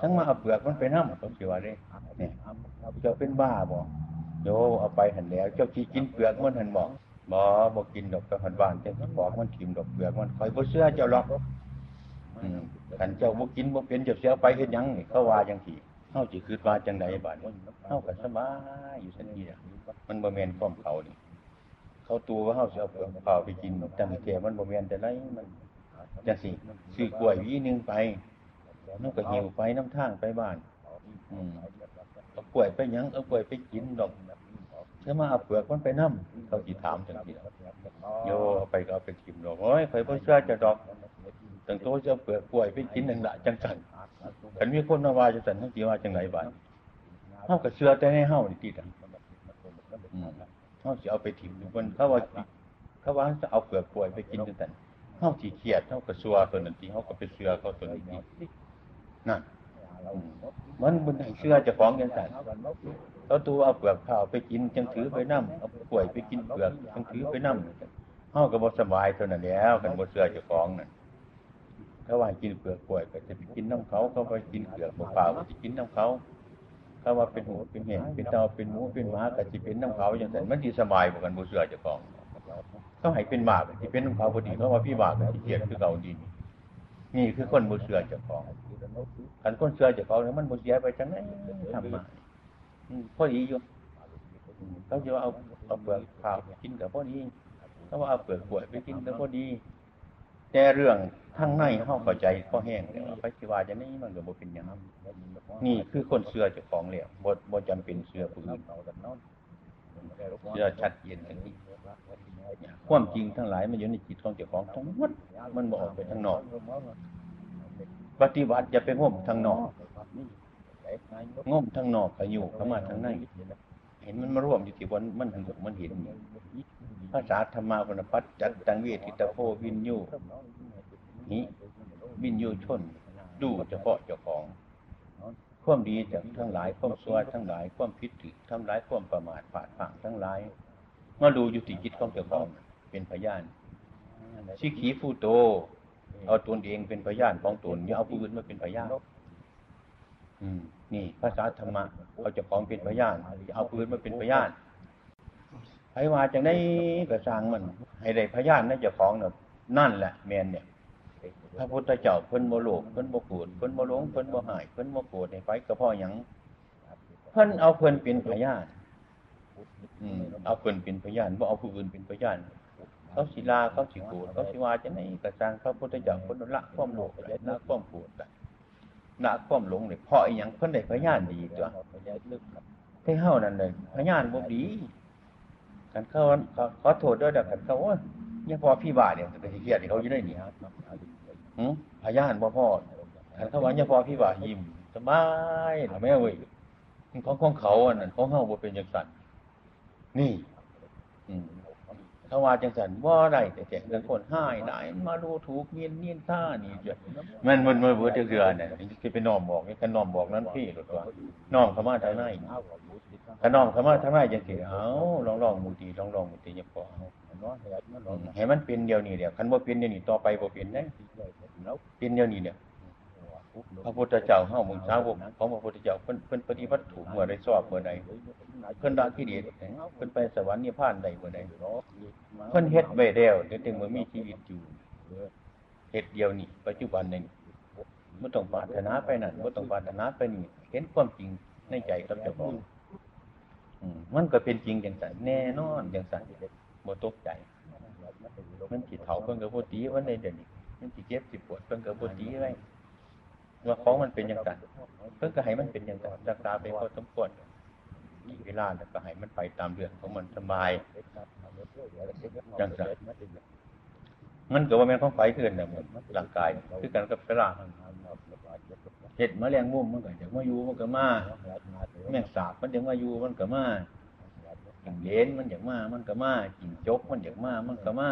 ทั้งมาเอาเปลือกมันไปน้ำผมสิว่าเด้เนี่ยเจ้าเป็นบ้าบ่โยเอาไปหันแล้ว เจ้าจีกินเปลือกมันหันบอกบ่บ่กินดอกไปหันบ้านเจ้าสิบอกมันทิมดอกเปลือกมันคอยบ่เชื่อเจ้าหรอกอืมกันเจ้าบ่กินบ่เป็นเจ้าเสียไปเฮ็ดยังเขาว่าจังซี่ เฮาสิคิดว่าจังไดบาดนี้เฮาก็สบายอยู่ซั่นนี่ล่ะมันบ่แม่นความเขานี่เขาตัวว่าเฮาสิเอาเปลือกเผาไปกินจังซี่มันบ่แม่นแต่ไรมันจังซี่ซื้อกล้วยวีหนึงไปมันก็หิวไปน้ำทางไปบ้านอืมเอากล้วยไปยังเอากล้วยไปกินดอกถ้ามาเอาเปลือกมันไปนํเขาสิถามจังซี่โยไปก็เอาไปทิ่มดอกโอ้ยข่อยบ่เชื่อจะดอกตั้งโตจะเอาเปลือกกล้วยไปกินนั่นล่ะจังซั่น คันมีคนมาว่าจังซั่นเฮาสิว่าจังไดบาดเฮาก็เชื่อแต่ในเฮานี่ติดอะอืมเฮาสิเอาไปทิ่มอยู่บนเขาว่าเขาว่าจะเอาเปลือกกล้วยไปกินจังซั่นเฮาสิเครียดเฮาก็ซัวตัวนั้นติเฮาก็ไปเชื่อเขาตัวนี้ตินั่นมันมันให้เชื่อเจ้าของจังซั่นเอาตัวเอาเปลือกข้าวไปกินจังถือไปนำเอากล้วยไปกินเปลือกจังถือไปนำเฮาก็บ่สบายเท่านั้นแล้วกันบ่เชื่อเจ้าของนั่น เขาว่าให้กินเปลือกกล้วยก็จะไปกินน้ำเขาเขาไปกินเปลือกเปล่าๆก็สิกินน้ำเขาเขาว่าเป็นหูเป็นแหงเป็นเตาเป็นหมูเป็นหมาก็สิเป็นน้ำเขาจังซั่นมันสิสบายบ่กันบ่เชื่อจ้าของเขาให้เป็นหมาก็สิเป็นน้ำเขาบ่ดีเขาว่าพี่บาก็สิเกลียดคือเก่าดีนี่คือคนบ่เชื่อจ้าของคันคนเชื่อจ้าของเนี่ยมันบ่เสียไปจังได๋ทำมาพอดีอยู่เขาจะเอาเอาเปลือกขาวกินก็พอดีเขาว่าเอาเปลือกกล้วยไปกินก็พอดี แต่เรื่องข้างในเฮาเข้าใจก็แห้งแล้วไปสิว่าจังได๋มันก็บ่เป็นหยังนี่คือคนเชื่อเจ้าของแล้วบ่บ่จำเป็นเชื่อผู้อื่นเชื่อชัดเจนอย่างนี้ความจริงทั้งหลายมันอยู่ในจิตของเจ้าของทั้งหมดมันบ่ออกไปข้างนอก ปฏิบัติอย่าไปง่มทางนอกง่มทางนอกก็อยู่เข้ามาทางในเห็นมันมาร่วมอยู่ที่บนมันถึงมันเห็น ภาษาธรรมาปนปัจจัตตังเวทิตาโพวินยูนี้วินยูชน ดูเฉพาะเจ้าของความดีจากทั้งหลายความชั่วทั้งหลายความผิดถือทั้งหลายความประมาทผาดผังทั้งหลายมาดูอยู่ที่จิตของเจ้าของเป็นพยานสิขีฟูโต เอาตนเองเป็นพยานของตนอย่าเอาผู้อื่นมาเป็นพยานนี่ภาษาธรรมะเอาเจ้าของเป็นพยานอย่าเอาผู้อื่นมาเป็นพยาน ไผว่าจังได้ก็สร้างมัน ให้ได้พยานในเจ้าของน่ะนั่นแหละแม่นเนี่ยพระพุทธเจ้าเพิ่นบ่โลภเพิ่นบ่โกรธเพิ่นบ่หลงเพิ่นบ่หายเพิ่นบ่โกรธให้ไฟก็เพราะหยังเพิ่นเอาเพิ่นเป็นพยานอืมเอาเพิ่นเป็นพยานบ่เอาผู้อื่นเป็นพยานเขาสิลาเขาสิโกรธเขาสิว่าจะไหนกระสร้างพระพุทธเจ้าคนละความโลภได้ละความโกรธได้ละความหลงได้เพราะอีหยังเพิ่นได้พยานดีตัวให้เฮานั่นเลยพยานบ่ดี กันเขาเขาขอโทษด้วยเด้อกันเขาว่ายังพอพี่บ่าเนี่ยจะเครียดให้เขาอยู่ได้นี่หึพยานบ่พอกันเขาว่ายังพอพี่บ่ายิ้มสบายล่ะแม่เว้ยของของเขาอันนั้นของเฮาบ่เป็นจังซั่นนี่ อืมเขาว่าจังสันว่าได้แต่แจกเงินคนห้ายได้มาดูถูกเมียนเนียนท่านี่จ้ะมันมันมันเบิดเดือเนี่ยคือไปน้อมบอกนี่กันน้อมบอกนั้นพี่หรือว่าน้อมเข้ามาทางใน ถ้าน้อมเข้ามาทางในจังซี่เอ้าลองลองมูตีลองลองมูตีอย่าพอให้มันเป็นเดียวนี้เดียวคันบ่เป็นเดียวนี้ต่อไปบ่เป็นได้เป็นเดียวนี้เดียพระพุทธเจ้าเฮามึงสาวกของพระพุทธเจ้าเพิ่นเพิ่นปฏิบัติถูกเมื่อใดชอบเมื่อใดเพิ่นละกิเลสเพิ่นไปสวรรค์นิพพานได้เมื่อใดเพิ่นเฮ็ดไว้แล้วแต่ถึงมันมีชีวิตอยู่เฮ็ดเดียวนี่ปัจจุบันนี่บ่ต้องปรารถนาไปนั่นบ่ต้องปรารถนาไปนี่เห็นความจริงในใจกับเจ้าของ มมันก็เป็นจริงจังซั่นแน่นอนจังซั่นบ่ตกใจมันสิเฒ่าเพิ่นก็บ่ตีวันใดเดี๋ยวนี้มันสิเจ็บสิปวดเพิ่นก็บ่ตีไว้ว่าของมันเป็นจังซั่นเพิ่นก็ให้มันเป็นจังซั่นรักษาไปพอสมควรมีเวลาแล้วก็ให้มันไปตามเรื่องของมันสบายจังซั่นมันก็ว่าแม่นของไฟคือกันน่ะมันร่างกายคือกันกับสลา เฮ็ดแมลงมุมมันก็อยากมาอยู่มันก็มาแมงสาบมันอยากมาอยู่มันก็มากินเลนมันอยากมา มันก็มากินจกมันอยากมา มันก็มา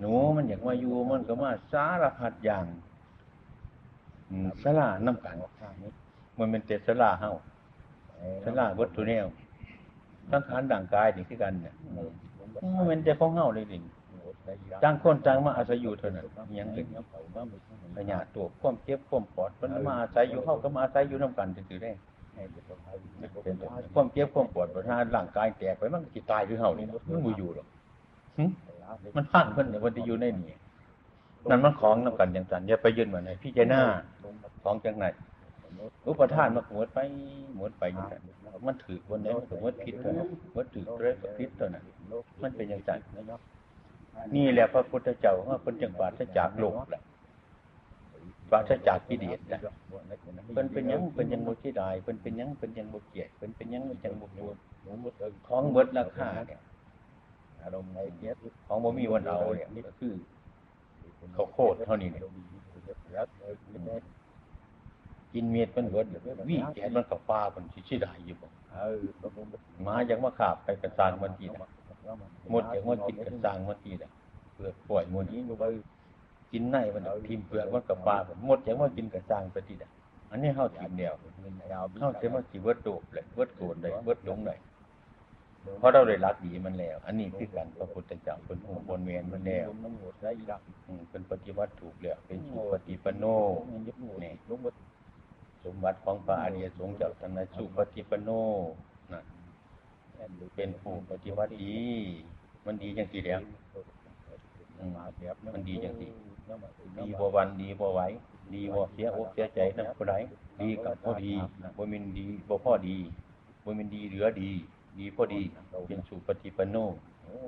หนูมันอยากมาอยู่มันก็มาสารพัดอย่างสลานํกันมันเป็นแต่สลาเฮาสลาวัตถุแนวสังขารร่างกายนี่คือกันเนี่ยมันเป็นแต่ของเฮาเลยดิ ต่างคนต่างมาอาศัยอยู่เท่านั้นอิหยังเป็นพญาตัวความเจ็บความปวดมันมาอาศัยอยู่เฮาก็มาอาศัยอยู่นํกันซื่อๆได้เป็นความเจ็บความปวดบ่ถ้าร่างกายแตกไปมันก็สิตายคือเฮานี่มันบ่อยู่หรอกหึมันฟังเพิ่นเนี่ยมันสิอยู่ในนี่นั่นมันของนํกันจังซั่นอย่าไปยืนว่าไหนพิจารณาของจังไหนอุปทานมันหมดไปหมดไปจังซั่นมันถือคนใดมันก็หมดผิดเท่านั้นหมดถือเรื่องก็ผิดเท่านั้นมันเป็นจังซั่น นี่แหละพระพุทธเจ้าว่าเพิ่นจังปราศจากโลกแหละปราศจากกิเลสนะเพิ่นเป็นยังเพิ่นยังบ่สิได้เพิ่นเป็นยังเพิ่นยังบ่เกียดเพิ่นเป็นยังเพิ่นยังบ่โกรธของเบิดราคาเนี่ยอารมณ์ในเนี้ยของบ่มีวันเอาเนี่ยนี่คือเขาวโพดเท่านี้เนี่ยกินเม็ดมันเบิดวิ่งแขนมันก็ฟ้าเพิ่นสิสิได้อยู่บ่มาอยังมาขาบไปกระสร้างมันทีน่ะ หมดอย่างมันกินกระสร้างมันทีน่ะเปลือกปล่อยหมดนี้บ่กินในมันทิ่มเปลือกมันก็ฟ้าเพิ่นหมดอย่างว่ากินกระสร้างไปทีน่ะอันนี้เฮาทิ่มแล้วเฮาสิมาสิเบิดโดบเลยเบิดโกรธได้เบิดหลงได้เพราะเราได้รักดีมันแล้ว อันนี้คือการพระพุทธเจ้าเป็นผู้บนเวียนมันแล้วอืมเป็นปฏิวัติถูกแล้วเป็นสุปฏิปันโนนี่สมบัติของพระอริยสงฆ์เจ้าทั้งหลายสุปฏิปันโนนะ เป็นผู้ปฏิวัติดี มันดีอย่างที่แล้วมมันดีอย่างที่ดีบ่วันดีบ่ไหวดีบ่เสียอกเสียใจนำผู้ใดดีกับพอดีบ่ม่นดีบ่พอดีบ่ม่นดีเหลือดี ดีพอดี เป็นสุปฏิปันโน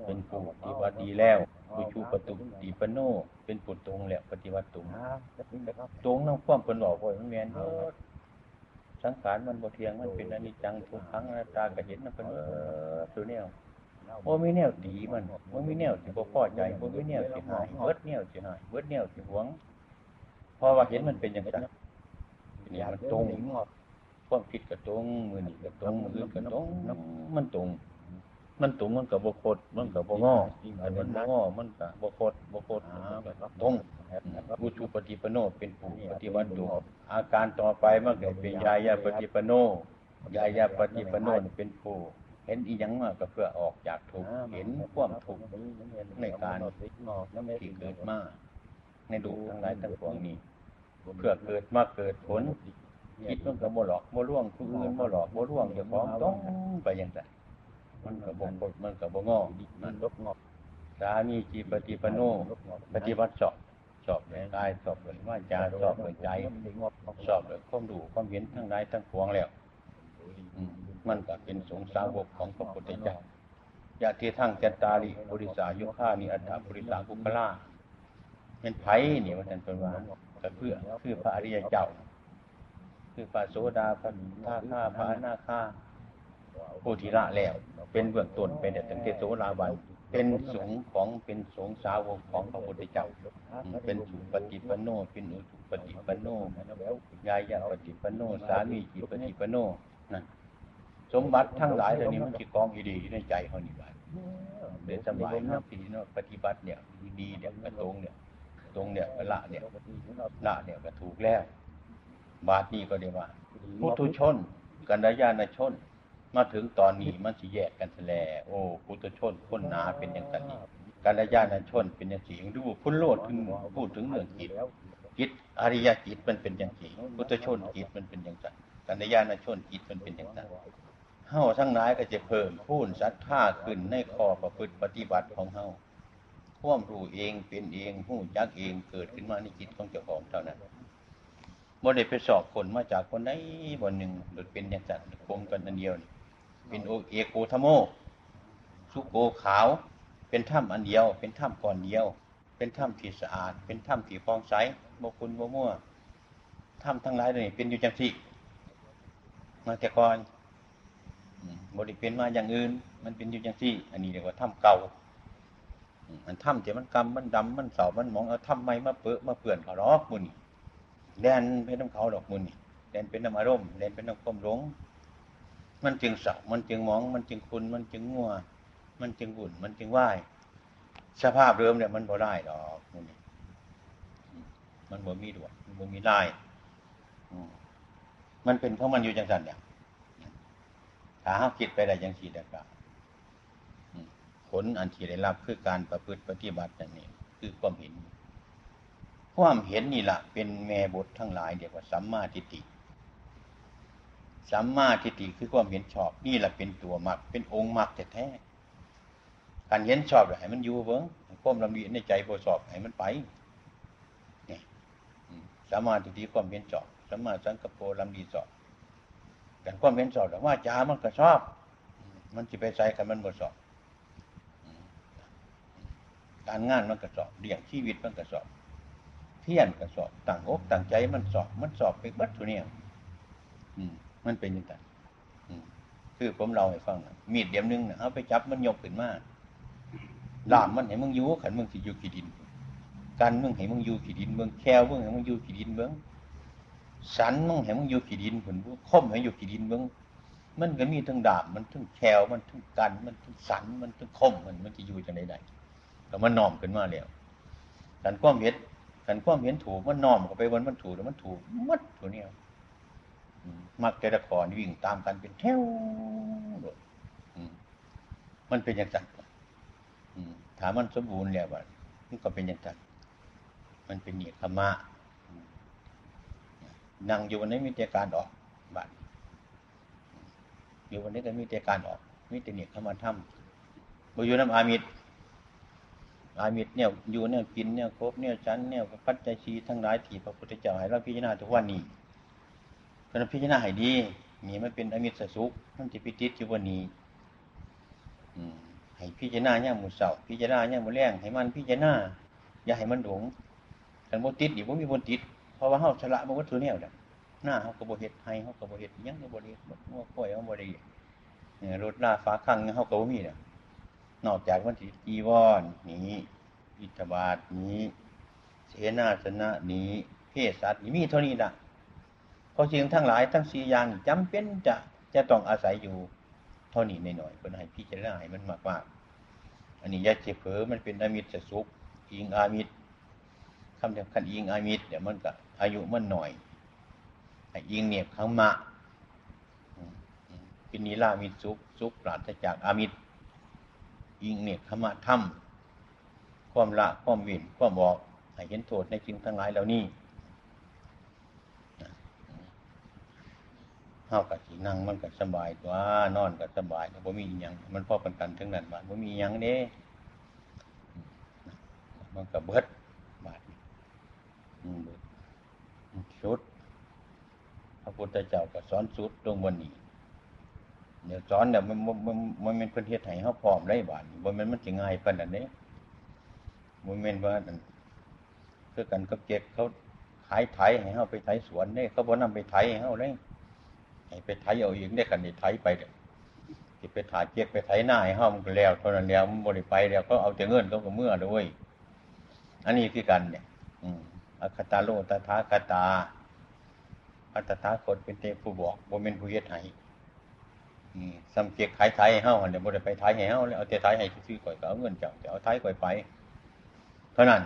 เป็นผู้ปฏิวัติดีแล้วผู้ชูปฏิปฏิปันโน เป็นผู้ตรงแล้วปฏิวัติตรงตรงนำความเพิ่นบอกว่ามันแม่น สังขารมันบ่เที่ยงมันเป็นอนิจจังทุกขังอนัตตาก็เห็นนำเพิ่นเบิดตัวแนวบ่มีแนวดีมันบ่มีแนวสิบ่พอใจบ่มีแนวสิหายเบิดแนวสิหายเบิดแนวสิหวงเพราะว่าเห็นมันเป็นอย่างนั้นนี่มันตรงความคิดก็ตรงมือนี่ก็ตรงมืออื่นก็ตรงมันตรง มันตรงมันก็บ่โคตรมันก็บ่งออันมันบ่งอมันก็บ่โคตรบ่โคตรมันก็ตรงอุชุปฏิปโนเป็นผู้ปฏิวัติตัวอาการต่อไปมันก็เป็นยายาปฏิปโนยายาปฏิปโนนี่เป็นผู้เห็นอีหยังมาก็เพื่อออกจากทุกข์เห็นความทุกข์ในการที่เกิดมาในดูทั้งหลายทั้งปวงนี้ เพื่อเกิดมาเกิดผลคิดมันก็บ่หลอกบ่ล่วงผู้อื่นบ่หลอกบ่ล่วงเจ้าของต้องไปอย่างนั้น มันก็บ่กดมันก็บ่งอมันลบงอสามีจีปฏิปโนปฏิบัติสอบสอบด้วยกายสอบด้วยวาจาสอบด้วยใจสอบด้วยความรู้ความเห็นทั้งหลายทั้งปวงแล้วอืมมันก็เป็นสงฆ์สาวกของพระพุทธเจ้ายะที่ทั้งจัตตาริบริสายุคานิอัตถาบริสาภุคลาเป็นไผนี่ว่าท่านเป็นว่าก็เพื่อคือพระอริยเจ้า คือพระโสดาพระท่าข้าพระอนาคา โพธิละแล้ว เป็นเบื้องต้นเป็นแต่ตั้งแต่โสดาบันเป็นสงของเป็นสงสาวกของพระพุทธเจ้าเป็นสุปฏิปนโน เป็นอุสุปฏิปนโนยายาปฏิปนโน สามีจิปฏิปนโนนั่นสมบัติทั้งหลายเหล่านี้มันคือกองอีดีในใจเขานี่บ้านเดี๋ยวสบายนะปีเนาะปฏิบัติเนี่ยดีเนี่ยกระตรงเนี่ย ตรงเนี่ยละเนี่ยละเนี่ยก็ถูกแล้ว บาทนี้ก็เรียกว่า พุทุชน กันญาณชน มาถึงตอนนี้มันสิแยกกันแสลโอ้พุทุชนคนหนาเป็นอย่างกันนี้กันดญาณชนเป็นอย่างสีดูพุ่นโลดถึงพูดถึงเรื่องจิตจิตอริยจิตมันเป็นอย่างสีพุทุชนจิตมันเป็นอย่างนั้นกันดญาณชนจิตมันเป็นอย่างนั้นเฮาทั้งหลายก็จะเพิ่มพูนศรัทธาขึ้นในข้อประพฤติปฏิบัติของเฮาความรู้เองเป็นเองหู้จักเองเกิดขึ้นมาในจิตของเจ้าของเท่านั้นบ่ได้ไปสอบคนมาจากคนใดบนหนึ่งโดยเป็นอย่างจัดคงกันอันเดียวนี่ เป็นโอเอโกธรรมโม สุโกขาว เป็นถ้ำอันเดียว เป็นถ้ำก่อนเดียว เป็นถ้ำที่สะอาด เป็นถ้ำที่ฟองใสบ่คุณบ่มั่วถ้ำทั้งหลายนี่เป็นอยู่จังสี่มาแต่ก่อนบ่ได้เป็นมาอย่างอื่น มันเป็นอยู่จังสี่ อันนี้เรียกว่าถ้ำเก่าอันถ้ำที่มันกำมันดำมันเสามันมองเอาถ้ำใหม่มาเปื้อมาเปื่อนเขาหรอกมื้อนี้แดนเป็นน้ำเขาดอกมุนแดนเป็นน้ำอารมณ์แดนเป็นน้ำความหลง มันจึงเสามันจึงมอง มันจึงคุณ มันจึงงัว มันจึงบุ่นมันจึงไหวสภาพเดิมเนี่ยมันบ่ได้ดอกมุนนี่อืมมันบ่มีดวงมันบ่มีลายมันเป็นเพราะมันอยู่จังสันเนี่ยถ้าห้าคิดไปได้ยังสีดังกล่าวผลอันที่ได้รับคือการประพฤติปฏิบัติอย่างนี้คือความเห็น ความเห็นนี่แหละเป็นแม่บททั้งหลายเรียกว่าสัมมาทิฏฐิ สัมมาทิฏฐิคือความเห็นชอบ นี่แหละเป็นตัวมรรคเป็นองค์มรรคแท้ๆการเห็นชอบให้มันอยู่เบิ้งความลำดีในใจพอสอบให้มันไปนี่สัมมาทิฏฐิความเห็นชอบสัมมาสังกปรลำดีสอบกันความเห็นชอบแต่ว่าจามันก็ชอบ มันจะไปใส่กันมันบ่สอบการงานมันก็สอบเลี้ยงชีวิตมันก็สอบ เพี้ยนก็สอบต่างอกต่างใจมันสอบมันสอบไปบัดตัวเนี่ยอืม มันเป็นยังไงคือผมเล่าให้ฟังนะมีดเดียมนึงนะเอาไปจับมันยกขึ้นมาลามมันให้มึงอยู่ขันมึงสิอยู่ขีดินกันมึงให้มึงอยู่ขีดินเมืองแควมึงให้มึงอยู่ขีดินเมืองสันมึงให้มึงอยู่ขีดินผลผู้คมให้อยู่ขีดินเมืองมันก็มีทั้งดาบมันทั้งแควมันทั้งกันมันทั้งสันมันทั้งคมมันมันจะอยู่จังใดๆแต่มันนอมขึ้นมาแล้วกันความเห็นกันความเห็นถูกมันนอมเข้าไปวันมันถูกแล้วมันถูกมัดตัวเนี้ย มักแต่ละครวิ่งตามกันเป็นแถวมันเป็นอย่างไรถามมันสมบูรณ์แล้วว่ามันก็เป็นอย่างไรมันเป็นเนียขมะนั่งอยู่วันนี้มีแต่การออกบัตรอยู่วันนี้ก็มีแต่การออกมีแต่เนียขมาทำบุญน้ำอามิตรอามิตรเนี่ยอยู่เนี่ยกินเนี่ยครบเนี่ยชั้นเนี่ยปัจจัยชีทั้งหลายที่พระพุทธเจ้าให้เราพิจารณาทุกวันนี้ เพราะพิจารณาให้ดีนี่มันเป็นอมิตรสุขมันจะพิจิตอยู่วันนี้ให้พิจารณาเนี่ยมือเสาพิจารณาเนี่ยมือแรงให้มันพิจารณาอย่าให้มันหลงกันบนติดดิบ่มีบนติดเพราะว่าเฮาชละมันวัตถุเนี่ยหน้าเขากระโบเห็ดให้เขากระโบเห็ดยังกระโบเห็ดมัวป่วยเขาบริเนี่ยรถลาฟ้าคังเขากระโบมีเนี่ยนอกจากวันที่จีวรนี้อิทบาทนี้ เสนาสนะนี้เพศสัตว์นี้มีเท่านี้ละ ราะสิ่งทั้งหลายทั้งสี่อย่างจำเป็นจะจะต้องอาศัยอยู่เท่านี้ในหน่อยเป็นให้พิจารณาให้มันมากมากอันนี้ยาเจเผอมันเป็นอามิตรสุขอิงอามิตรคำเดียวกันอิงอามิตรเดี๋ยวมันก็อายุมันหน่อยอิงเนี่ยขังมะปินิลามิสุขสุขปราศจากอามิตรอิงเนี่ยขมะถ้ำความละความวินความบอกให้เห็นโทษในสิ่งทั้งหลายเหล่านี้ เฮากับสีนั่งมันก็สบายตัวนอนก็สบายบ่มีอย่างมันพอกันกันทั้งนั้นบาดบ่มีอย่างนี้มันก็เบิดบาดชุดพระพุทธเจ้าก็สอนสุดตรงวันนี้เดี๋ยวสอนเนี่ยวมันมันมันเป็นประเทศไทยเขาพร้อมได้บาดบ่แม่นมันจะง่ายปานนั้นเด้บ่แม่นว่าคือกันกับเจ็กเขาขายไถให้เขาไปไถสวนเนี่ยเขาบ่นำไปไถให้เขาเลยให้ ไปไถเอาเองได้กันนี่ไถไปเด้ที่ไปถ่ายเจ็กไปไถหน้าให้เขามันก็แล้วเท่านั้นแล้วมันบ่ได้ไปแล้วเขาเอาแต่เงินเขาก็เมื่อด้วย อันนี้คือกันเนี่ย อืมอคตาโลตถาคตาอัตถาคตเป็นเตผู้บอกบ่เป็นผู้เฮ็ดให้สัมเกียกขายไทยเฮ้าเดี๋ยวบ่ได้ไปไทยให้เฮ้าแล้วเอาเตไทยให้ซื้อก่อยก็เอาเงินเจ้าจะเอาไทยก่อยไป เท่านั้น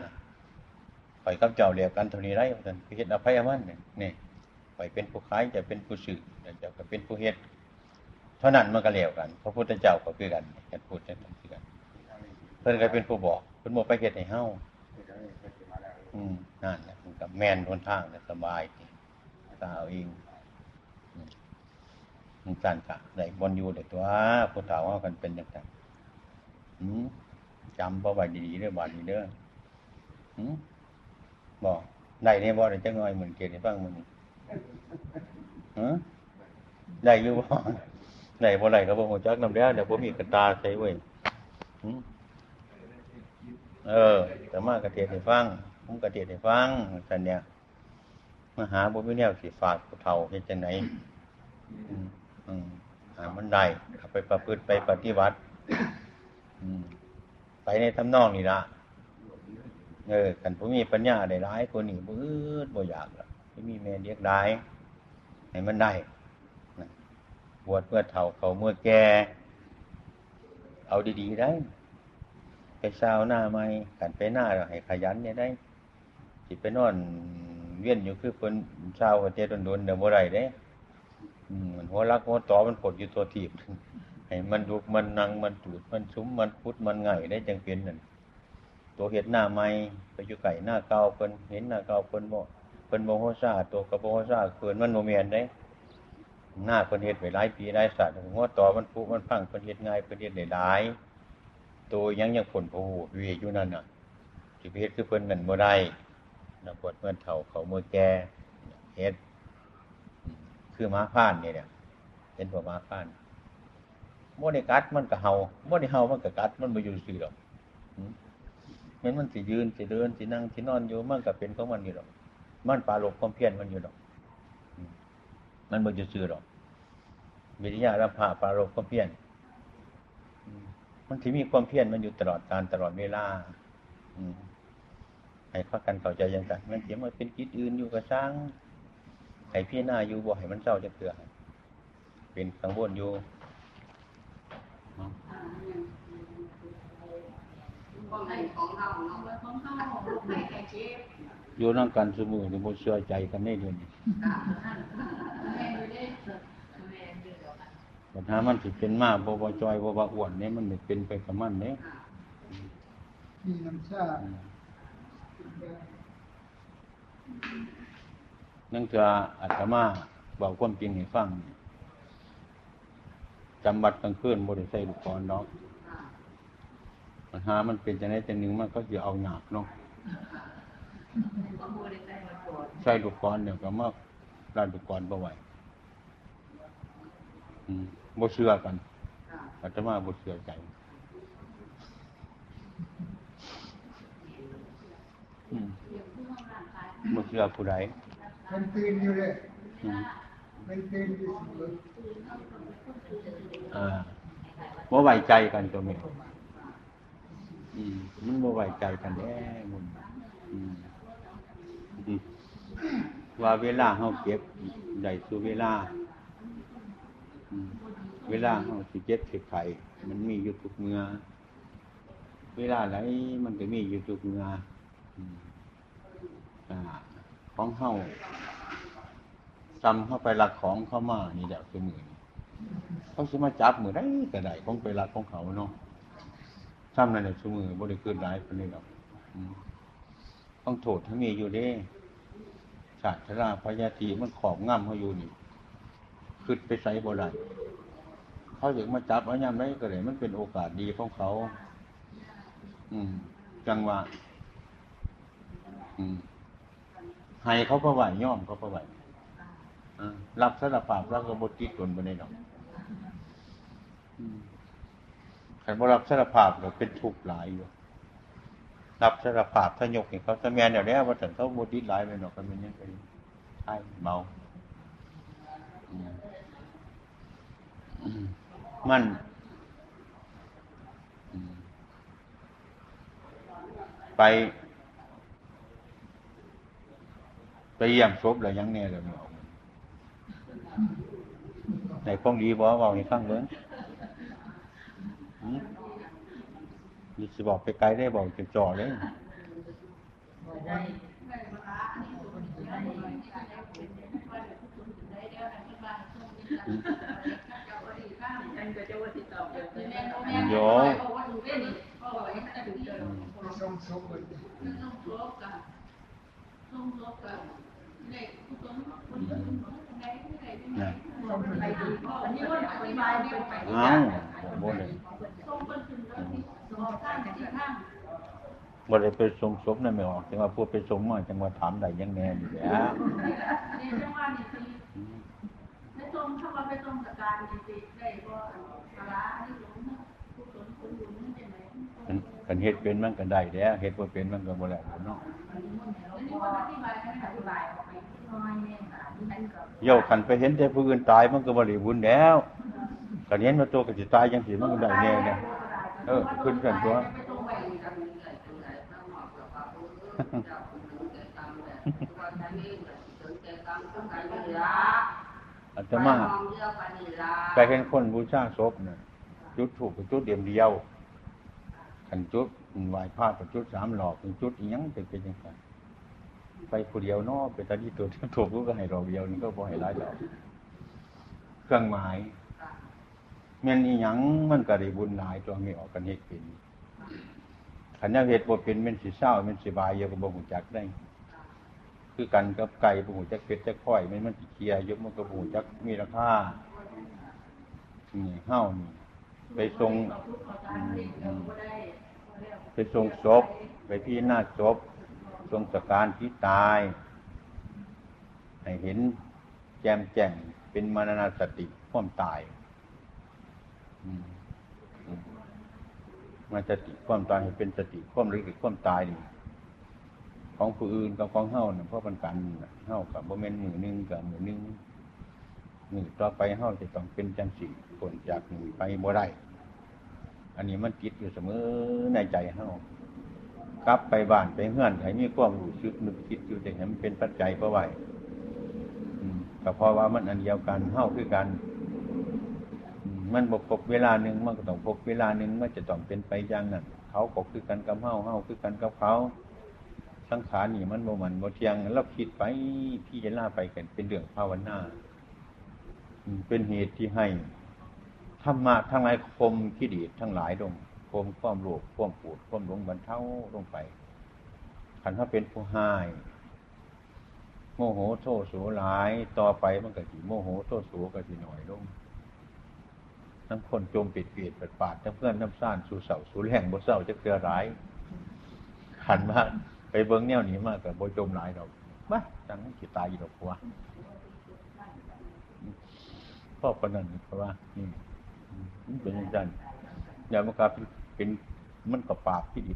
ข่อยกับเจ้าเรียกกันเท่านี้ไรท่านผู้เฮ็ดอภัยมันนี่ ข่อยเป็นผู้ขายจะเป็นผู้ซื้อจ้าก็เป็นผู้เฮ็ดเท่านั้นมันก็เรียวกัน พระพุทธเจ้าก็คือกันกันพูดกันคือกัน เพิ่นก็เป็นผู้บอกเพิ่นบอกไปเฮ็ดให้เฮาอืมนั่นแหละมันกับแม่นทนทางสบายตาเอาเองมันการกะได้บนอยู่เด็กตัวผู้ถาว่ากันเป็นยังไงจำเพระว่าดีๆเรื่อบาดนี้เด้อบอกได้เนี่ยบอกได้จะง่อยเหมือนเกียรติบ้างมึง ได้อยู่บ่ได้บ่ได้ก็บ่หัวจักน้ำเลี้ยเดี๋ยวผมมีกระตาใส่ไว้เออแต่มากระเทียนให้ฟังผมกระเทียนให้ฟังสันเนี่ยมหาบุญวิเนียสิฝากผู้เฒ่าเห็นจังไหนอืมหามันได้ไปประพฤติไปปฏิบัติไปในทำนองนี่ละเออกันผู้มีปัญญาได้ร้ายคนนี้บื้บ่อยากละไม่มีแม่เลี้ยงได้ ให้มันได้บวชเมื่อเฒ่าเขาเมื่อแก เอาดีๆได้ ไปเช้าหน้าไม่กันไปหน้าเราให้ขยันเนี่ยได้จิตไปนอนเวียนอยู่คือเพิ่นเช้าเจดโดนเดี๋ยวบ่ไรเด้มันหัวรักหัวต่อมันปดอยู่ตัวทีบให้มันลุกมันนั่งมันตูดมันซุ้มมันพุดมันไงได้จังเป็นนั่นตัวเห็ดหน้าไม้ไปอยู่ไก่หน้าเก่าเพิ่นเห็นหน้าเก่าเพิ่นบ่ พิ่นโมโหซาตัวกระโมโหซาเพิ่นมันโมเมียนได้หน้าเพิ่นเห็ดไปหลายปีหลายสัตว์หัวต่อมันพุมันฟังเพิ่นเห็ดง่ายเพิ่นเห็ดได้หลาย ตัวยังยังผลผูเวีอยู่นั่นน่ะที่เฮ็ดคือเพิ่นนั่นบ่ได้นะปวดเมื่อเท่าเขาเมื่อแก่เฮ็ดคือม้าพานนี่เนี่ยเป็นพวกม้าพานโมเดกัดมันก็เฮาโมเดเฮามันก็กัดมันมาอยู่สื่อหรอกแม้นมันสิยืนสิเดินสินั่งสินอนอยู่มันก็เป็นของมันอยู่ดอก มันปลาโลกความเพียรมันอยู่ดอกมมันบ่จะซื่อดอกวิทยารับผ่าปลาโลกความเพียรมันที่มีความเพียรมันอยู่ตลอดการตลอดเวลาให้พักกันเข้าใจยังไงมันเสียมันเป็นกิจอื่นอยู่กับสร้างให้พี่หน้าอยู่บ่ให้มันเศร้าจะเถื่อเป็นกังวลอยู่ของให้ของเราเนาะของเฮาลูกให้แก่เจ็บ อยู่นั่งกันสมือนี่บ่เชื่อใจกันได้เดือนนี้ค่ะแม่อยู่เด้แม่อยู่เด้อค่ะปัญหามันสิเป็นมากบ่บ่จอยบ่บ่อ้วนเนี่ยมันไม่เป็นไปกับมันเนี่ยมีน้ำชานั่นคืออาตมาบอกความจริงให้ฟังจำบัดกลางคืนบ่ได้ใส่ลูกกลอนเนาะปัญหามันเป็นจังไดจังหนึ่งมันก็สิเอาหนักเนาะ ใส่มาโปรดใส่ลูกกลอนเดี๋ยวก็มาลาดลูกกลอนบ่ไหวอืมบ่เชื่อกันค่ะอาตมาบ่เชื่อใจอืมบ่เชื่อผู้ใดมันตื่นอยู่เลยอืมมันตื่นอยู่เสมออ่าบ่ไว้ใจกันตัวแม่อืมมันบ่ไว้ใจกันแน่มึงอืมอืม ว่าเวลาเฮาเก็บได้สู่เวลา เวลาเฮาสิเจ็บสิไข้มันมีอยู่ทุกเมื่อ เวลาไหนมันก็มีอยู่ทุกเมื่ออ่ของเฮาจำเข้าไปหลักของเข้ามานี่แหละคือมือนี้เขาสิมาจับมือได้ก็ได้ของไปหลักของเขาเนาะซ้ำนั่นแหละคือมือบ่ได้คืนหลายคนนี้หรอก ต้องโทษทั้งมีอยู่เด้ศาสตราพยาธีมันขอบง่ำเขาอยู่นี่ขึ้นไปใส่บ่ได้เขาอยากมาจับเอายามได้ก็ได้มันเป็นโอกาสดีของเขา อืม จังหวะอืมให้เขาก็ไหวย่อมเขาก็ไหวรับสารภาพแล้วก็บติดตนไปในหนองใครบ่รับสารภาพก็เป็นทุกข์หลายอยู่ รับสารภาพถ้ายกให้เขาสะแมนเดี๋ยวนี้ว่าถึงเขาบติดหลายไปหนอกกันเป็นยังไงใช่เมามันไป ไปเยี่ยมศพแล้วยังแน่เลยไม่ออกในคงดีบ่เว้าให้ฟังเบิ่ง นี่สิบอกไปไกลได้บอกจะจ่อเลยบอกว่าได้บ่ละอันนี้ตัวนี้ได้บ่ได้ที่ได้เป็นว่าคุณได้เดี๋ยวให้เพิ่นว่าส่งนี่จ้ะเจ้าบ่ดีข้ามอันก็จะว่าติดต่อเดี๋ยวแม่แม่บอกว่าดูเด้นี่ก็ว่าให้ได้ดูเด้อไปส่งศพเลยต้ องลบกันต้องลบกันเด็กผู้ต้นผู้ต้นได้ได้ได้นะต้องไปดีอันนี้ว่าอธิบายเป็นไปเอ้าบ่ได้ส่งคนถึงแล้วที่สอบข้างที่ข้างบ่ได้ไปส่งศพนั่นไม่ออกจังว่าพวกไปส่งมาจังว่าถามได้ยังแน่อยู่แหล้วนี่จังว่านี่สิในตรงถ้าว่าไปตรงกับการนี่สิได้บ่สาระนี่หลงผู้ต้นคนอยู่นั่นจังได๋มันกันเฮ็ดเป็นมันก็ได้แล้วเฮ็ดบ่เป็นมันก็บ่ได้เนาะอันนี้ว่าอธิบายให้อธิบายออกไปน้อยแน่ค่ะที่นั่นก็โยกกันไปเห็นแต่ผู้อื่นตายมันก็บ่ได้บุญแล้วกันเห็นว่าตัวก็สิตายจังซี่มันก็ได้แน่นะ เออขึ้นกันตัวไม่ต้องไปกันเลยจังได๋ต้องหมอบกับพระพุทธเจ้าคุณเกิดตามแบบว่าท่านนี้ถึงเกิดตามต้องการอยู่ละอาตมาไปเห็นคนบูชาศพเนี่ยจุดถูกกับจุดเดียมเดียวขันจุดไหวพระกับจุดสามหลอกเป็นจุดอีหยังเป็นเป็นยังไงไปผู้เดียวเนอไปตอนที่ตัวถูกก็ให้ดอกเดียวนี่ก็บ่ให้หลายดอกเครื่องหมาย แม่นอีหยังมันก็ได้บุญหลายตัวนี้ออกกันเฮ็ดเป็นขันยาเฮ็ดบ่เป็นแม่นสิเศร้าแม่นสิบายเยอะก็บ่ฮู้จักได้ คือกันกับไก่บ่ฮู้จักเป็ดจักข้อยม่นมันสิเคลียร์ยกมันก็บ่ฮู้จักมีราคานี่เฮ้านี่ไปทรงไปทรงศพไปพี่หน้าศพทรงสการที่ตาย ให้เห็นแจมแจ้งเป็นมรณสติความตาย มาสติความตายให้เป็นสติความรู้สึกความตายนี่ของผู้อื่นกับของเฮาเนี่ยเพราะมันกันน่ะเฮากับบ่แม่นมือหนึงกับมือหนึงมือต่อไปเฮาจะต้องเป็นจังสีผลจากนี้ไปบ่ได้ อันนี้มันติดอยู่เสมอในใจเฮากลับไปบ้านไปเฮือนให้มีความรู้สึกนึกคิดอยู่แต่ให้มันเป็นปัจจัยเพราะไว้อืมก็เพราะว่ามันอันเดียวกันเฮาคือกัน มันบกพบเวลาหนึ่งมันก็ต้องพบเวลาหนึ่งมันจะต้องเป็นไปอย่างนั้นเขาก็คือกันกับเฮาเฮาคือกันกับเขาสังขารนี่มันบ่มันบ่เที่ยงเราคิดไปพี่จะล่าไปกันเป็นเรื่องภาวนาเป็นเหตุที่ให้ธรรมะทั้งหลายคมกิเลสทั้งหลายลงคมความโลภความปวดความหลงบรรเทาลงไปขันถ้าเป็นผู้ให้โมโหโทษโสหลายต่อไปมันก็สิโมโหโทษโสก็สิหน่อยลง ทั้งคนจมปิดเปียดปิดปาดทั้งเพื่อนน้ำซ่านสู่เสาสู่แหล่งบ่เศร้าจะเกลือร้ายขันมาไปเบิ้งแนวหนีมากกับบ่จมหลายดอกมาจังขีตายอยู่ดอกพัวพ่อปนนั้นเพราะว่านี่เป็นอย่างนั้นอย่ามากลายเป็นมันกับปราที่ดิ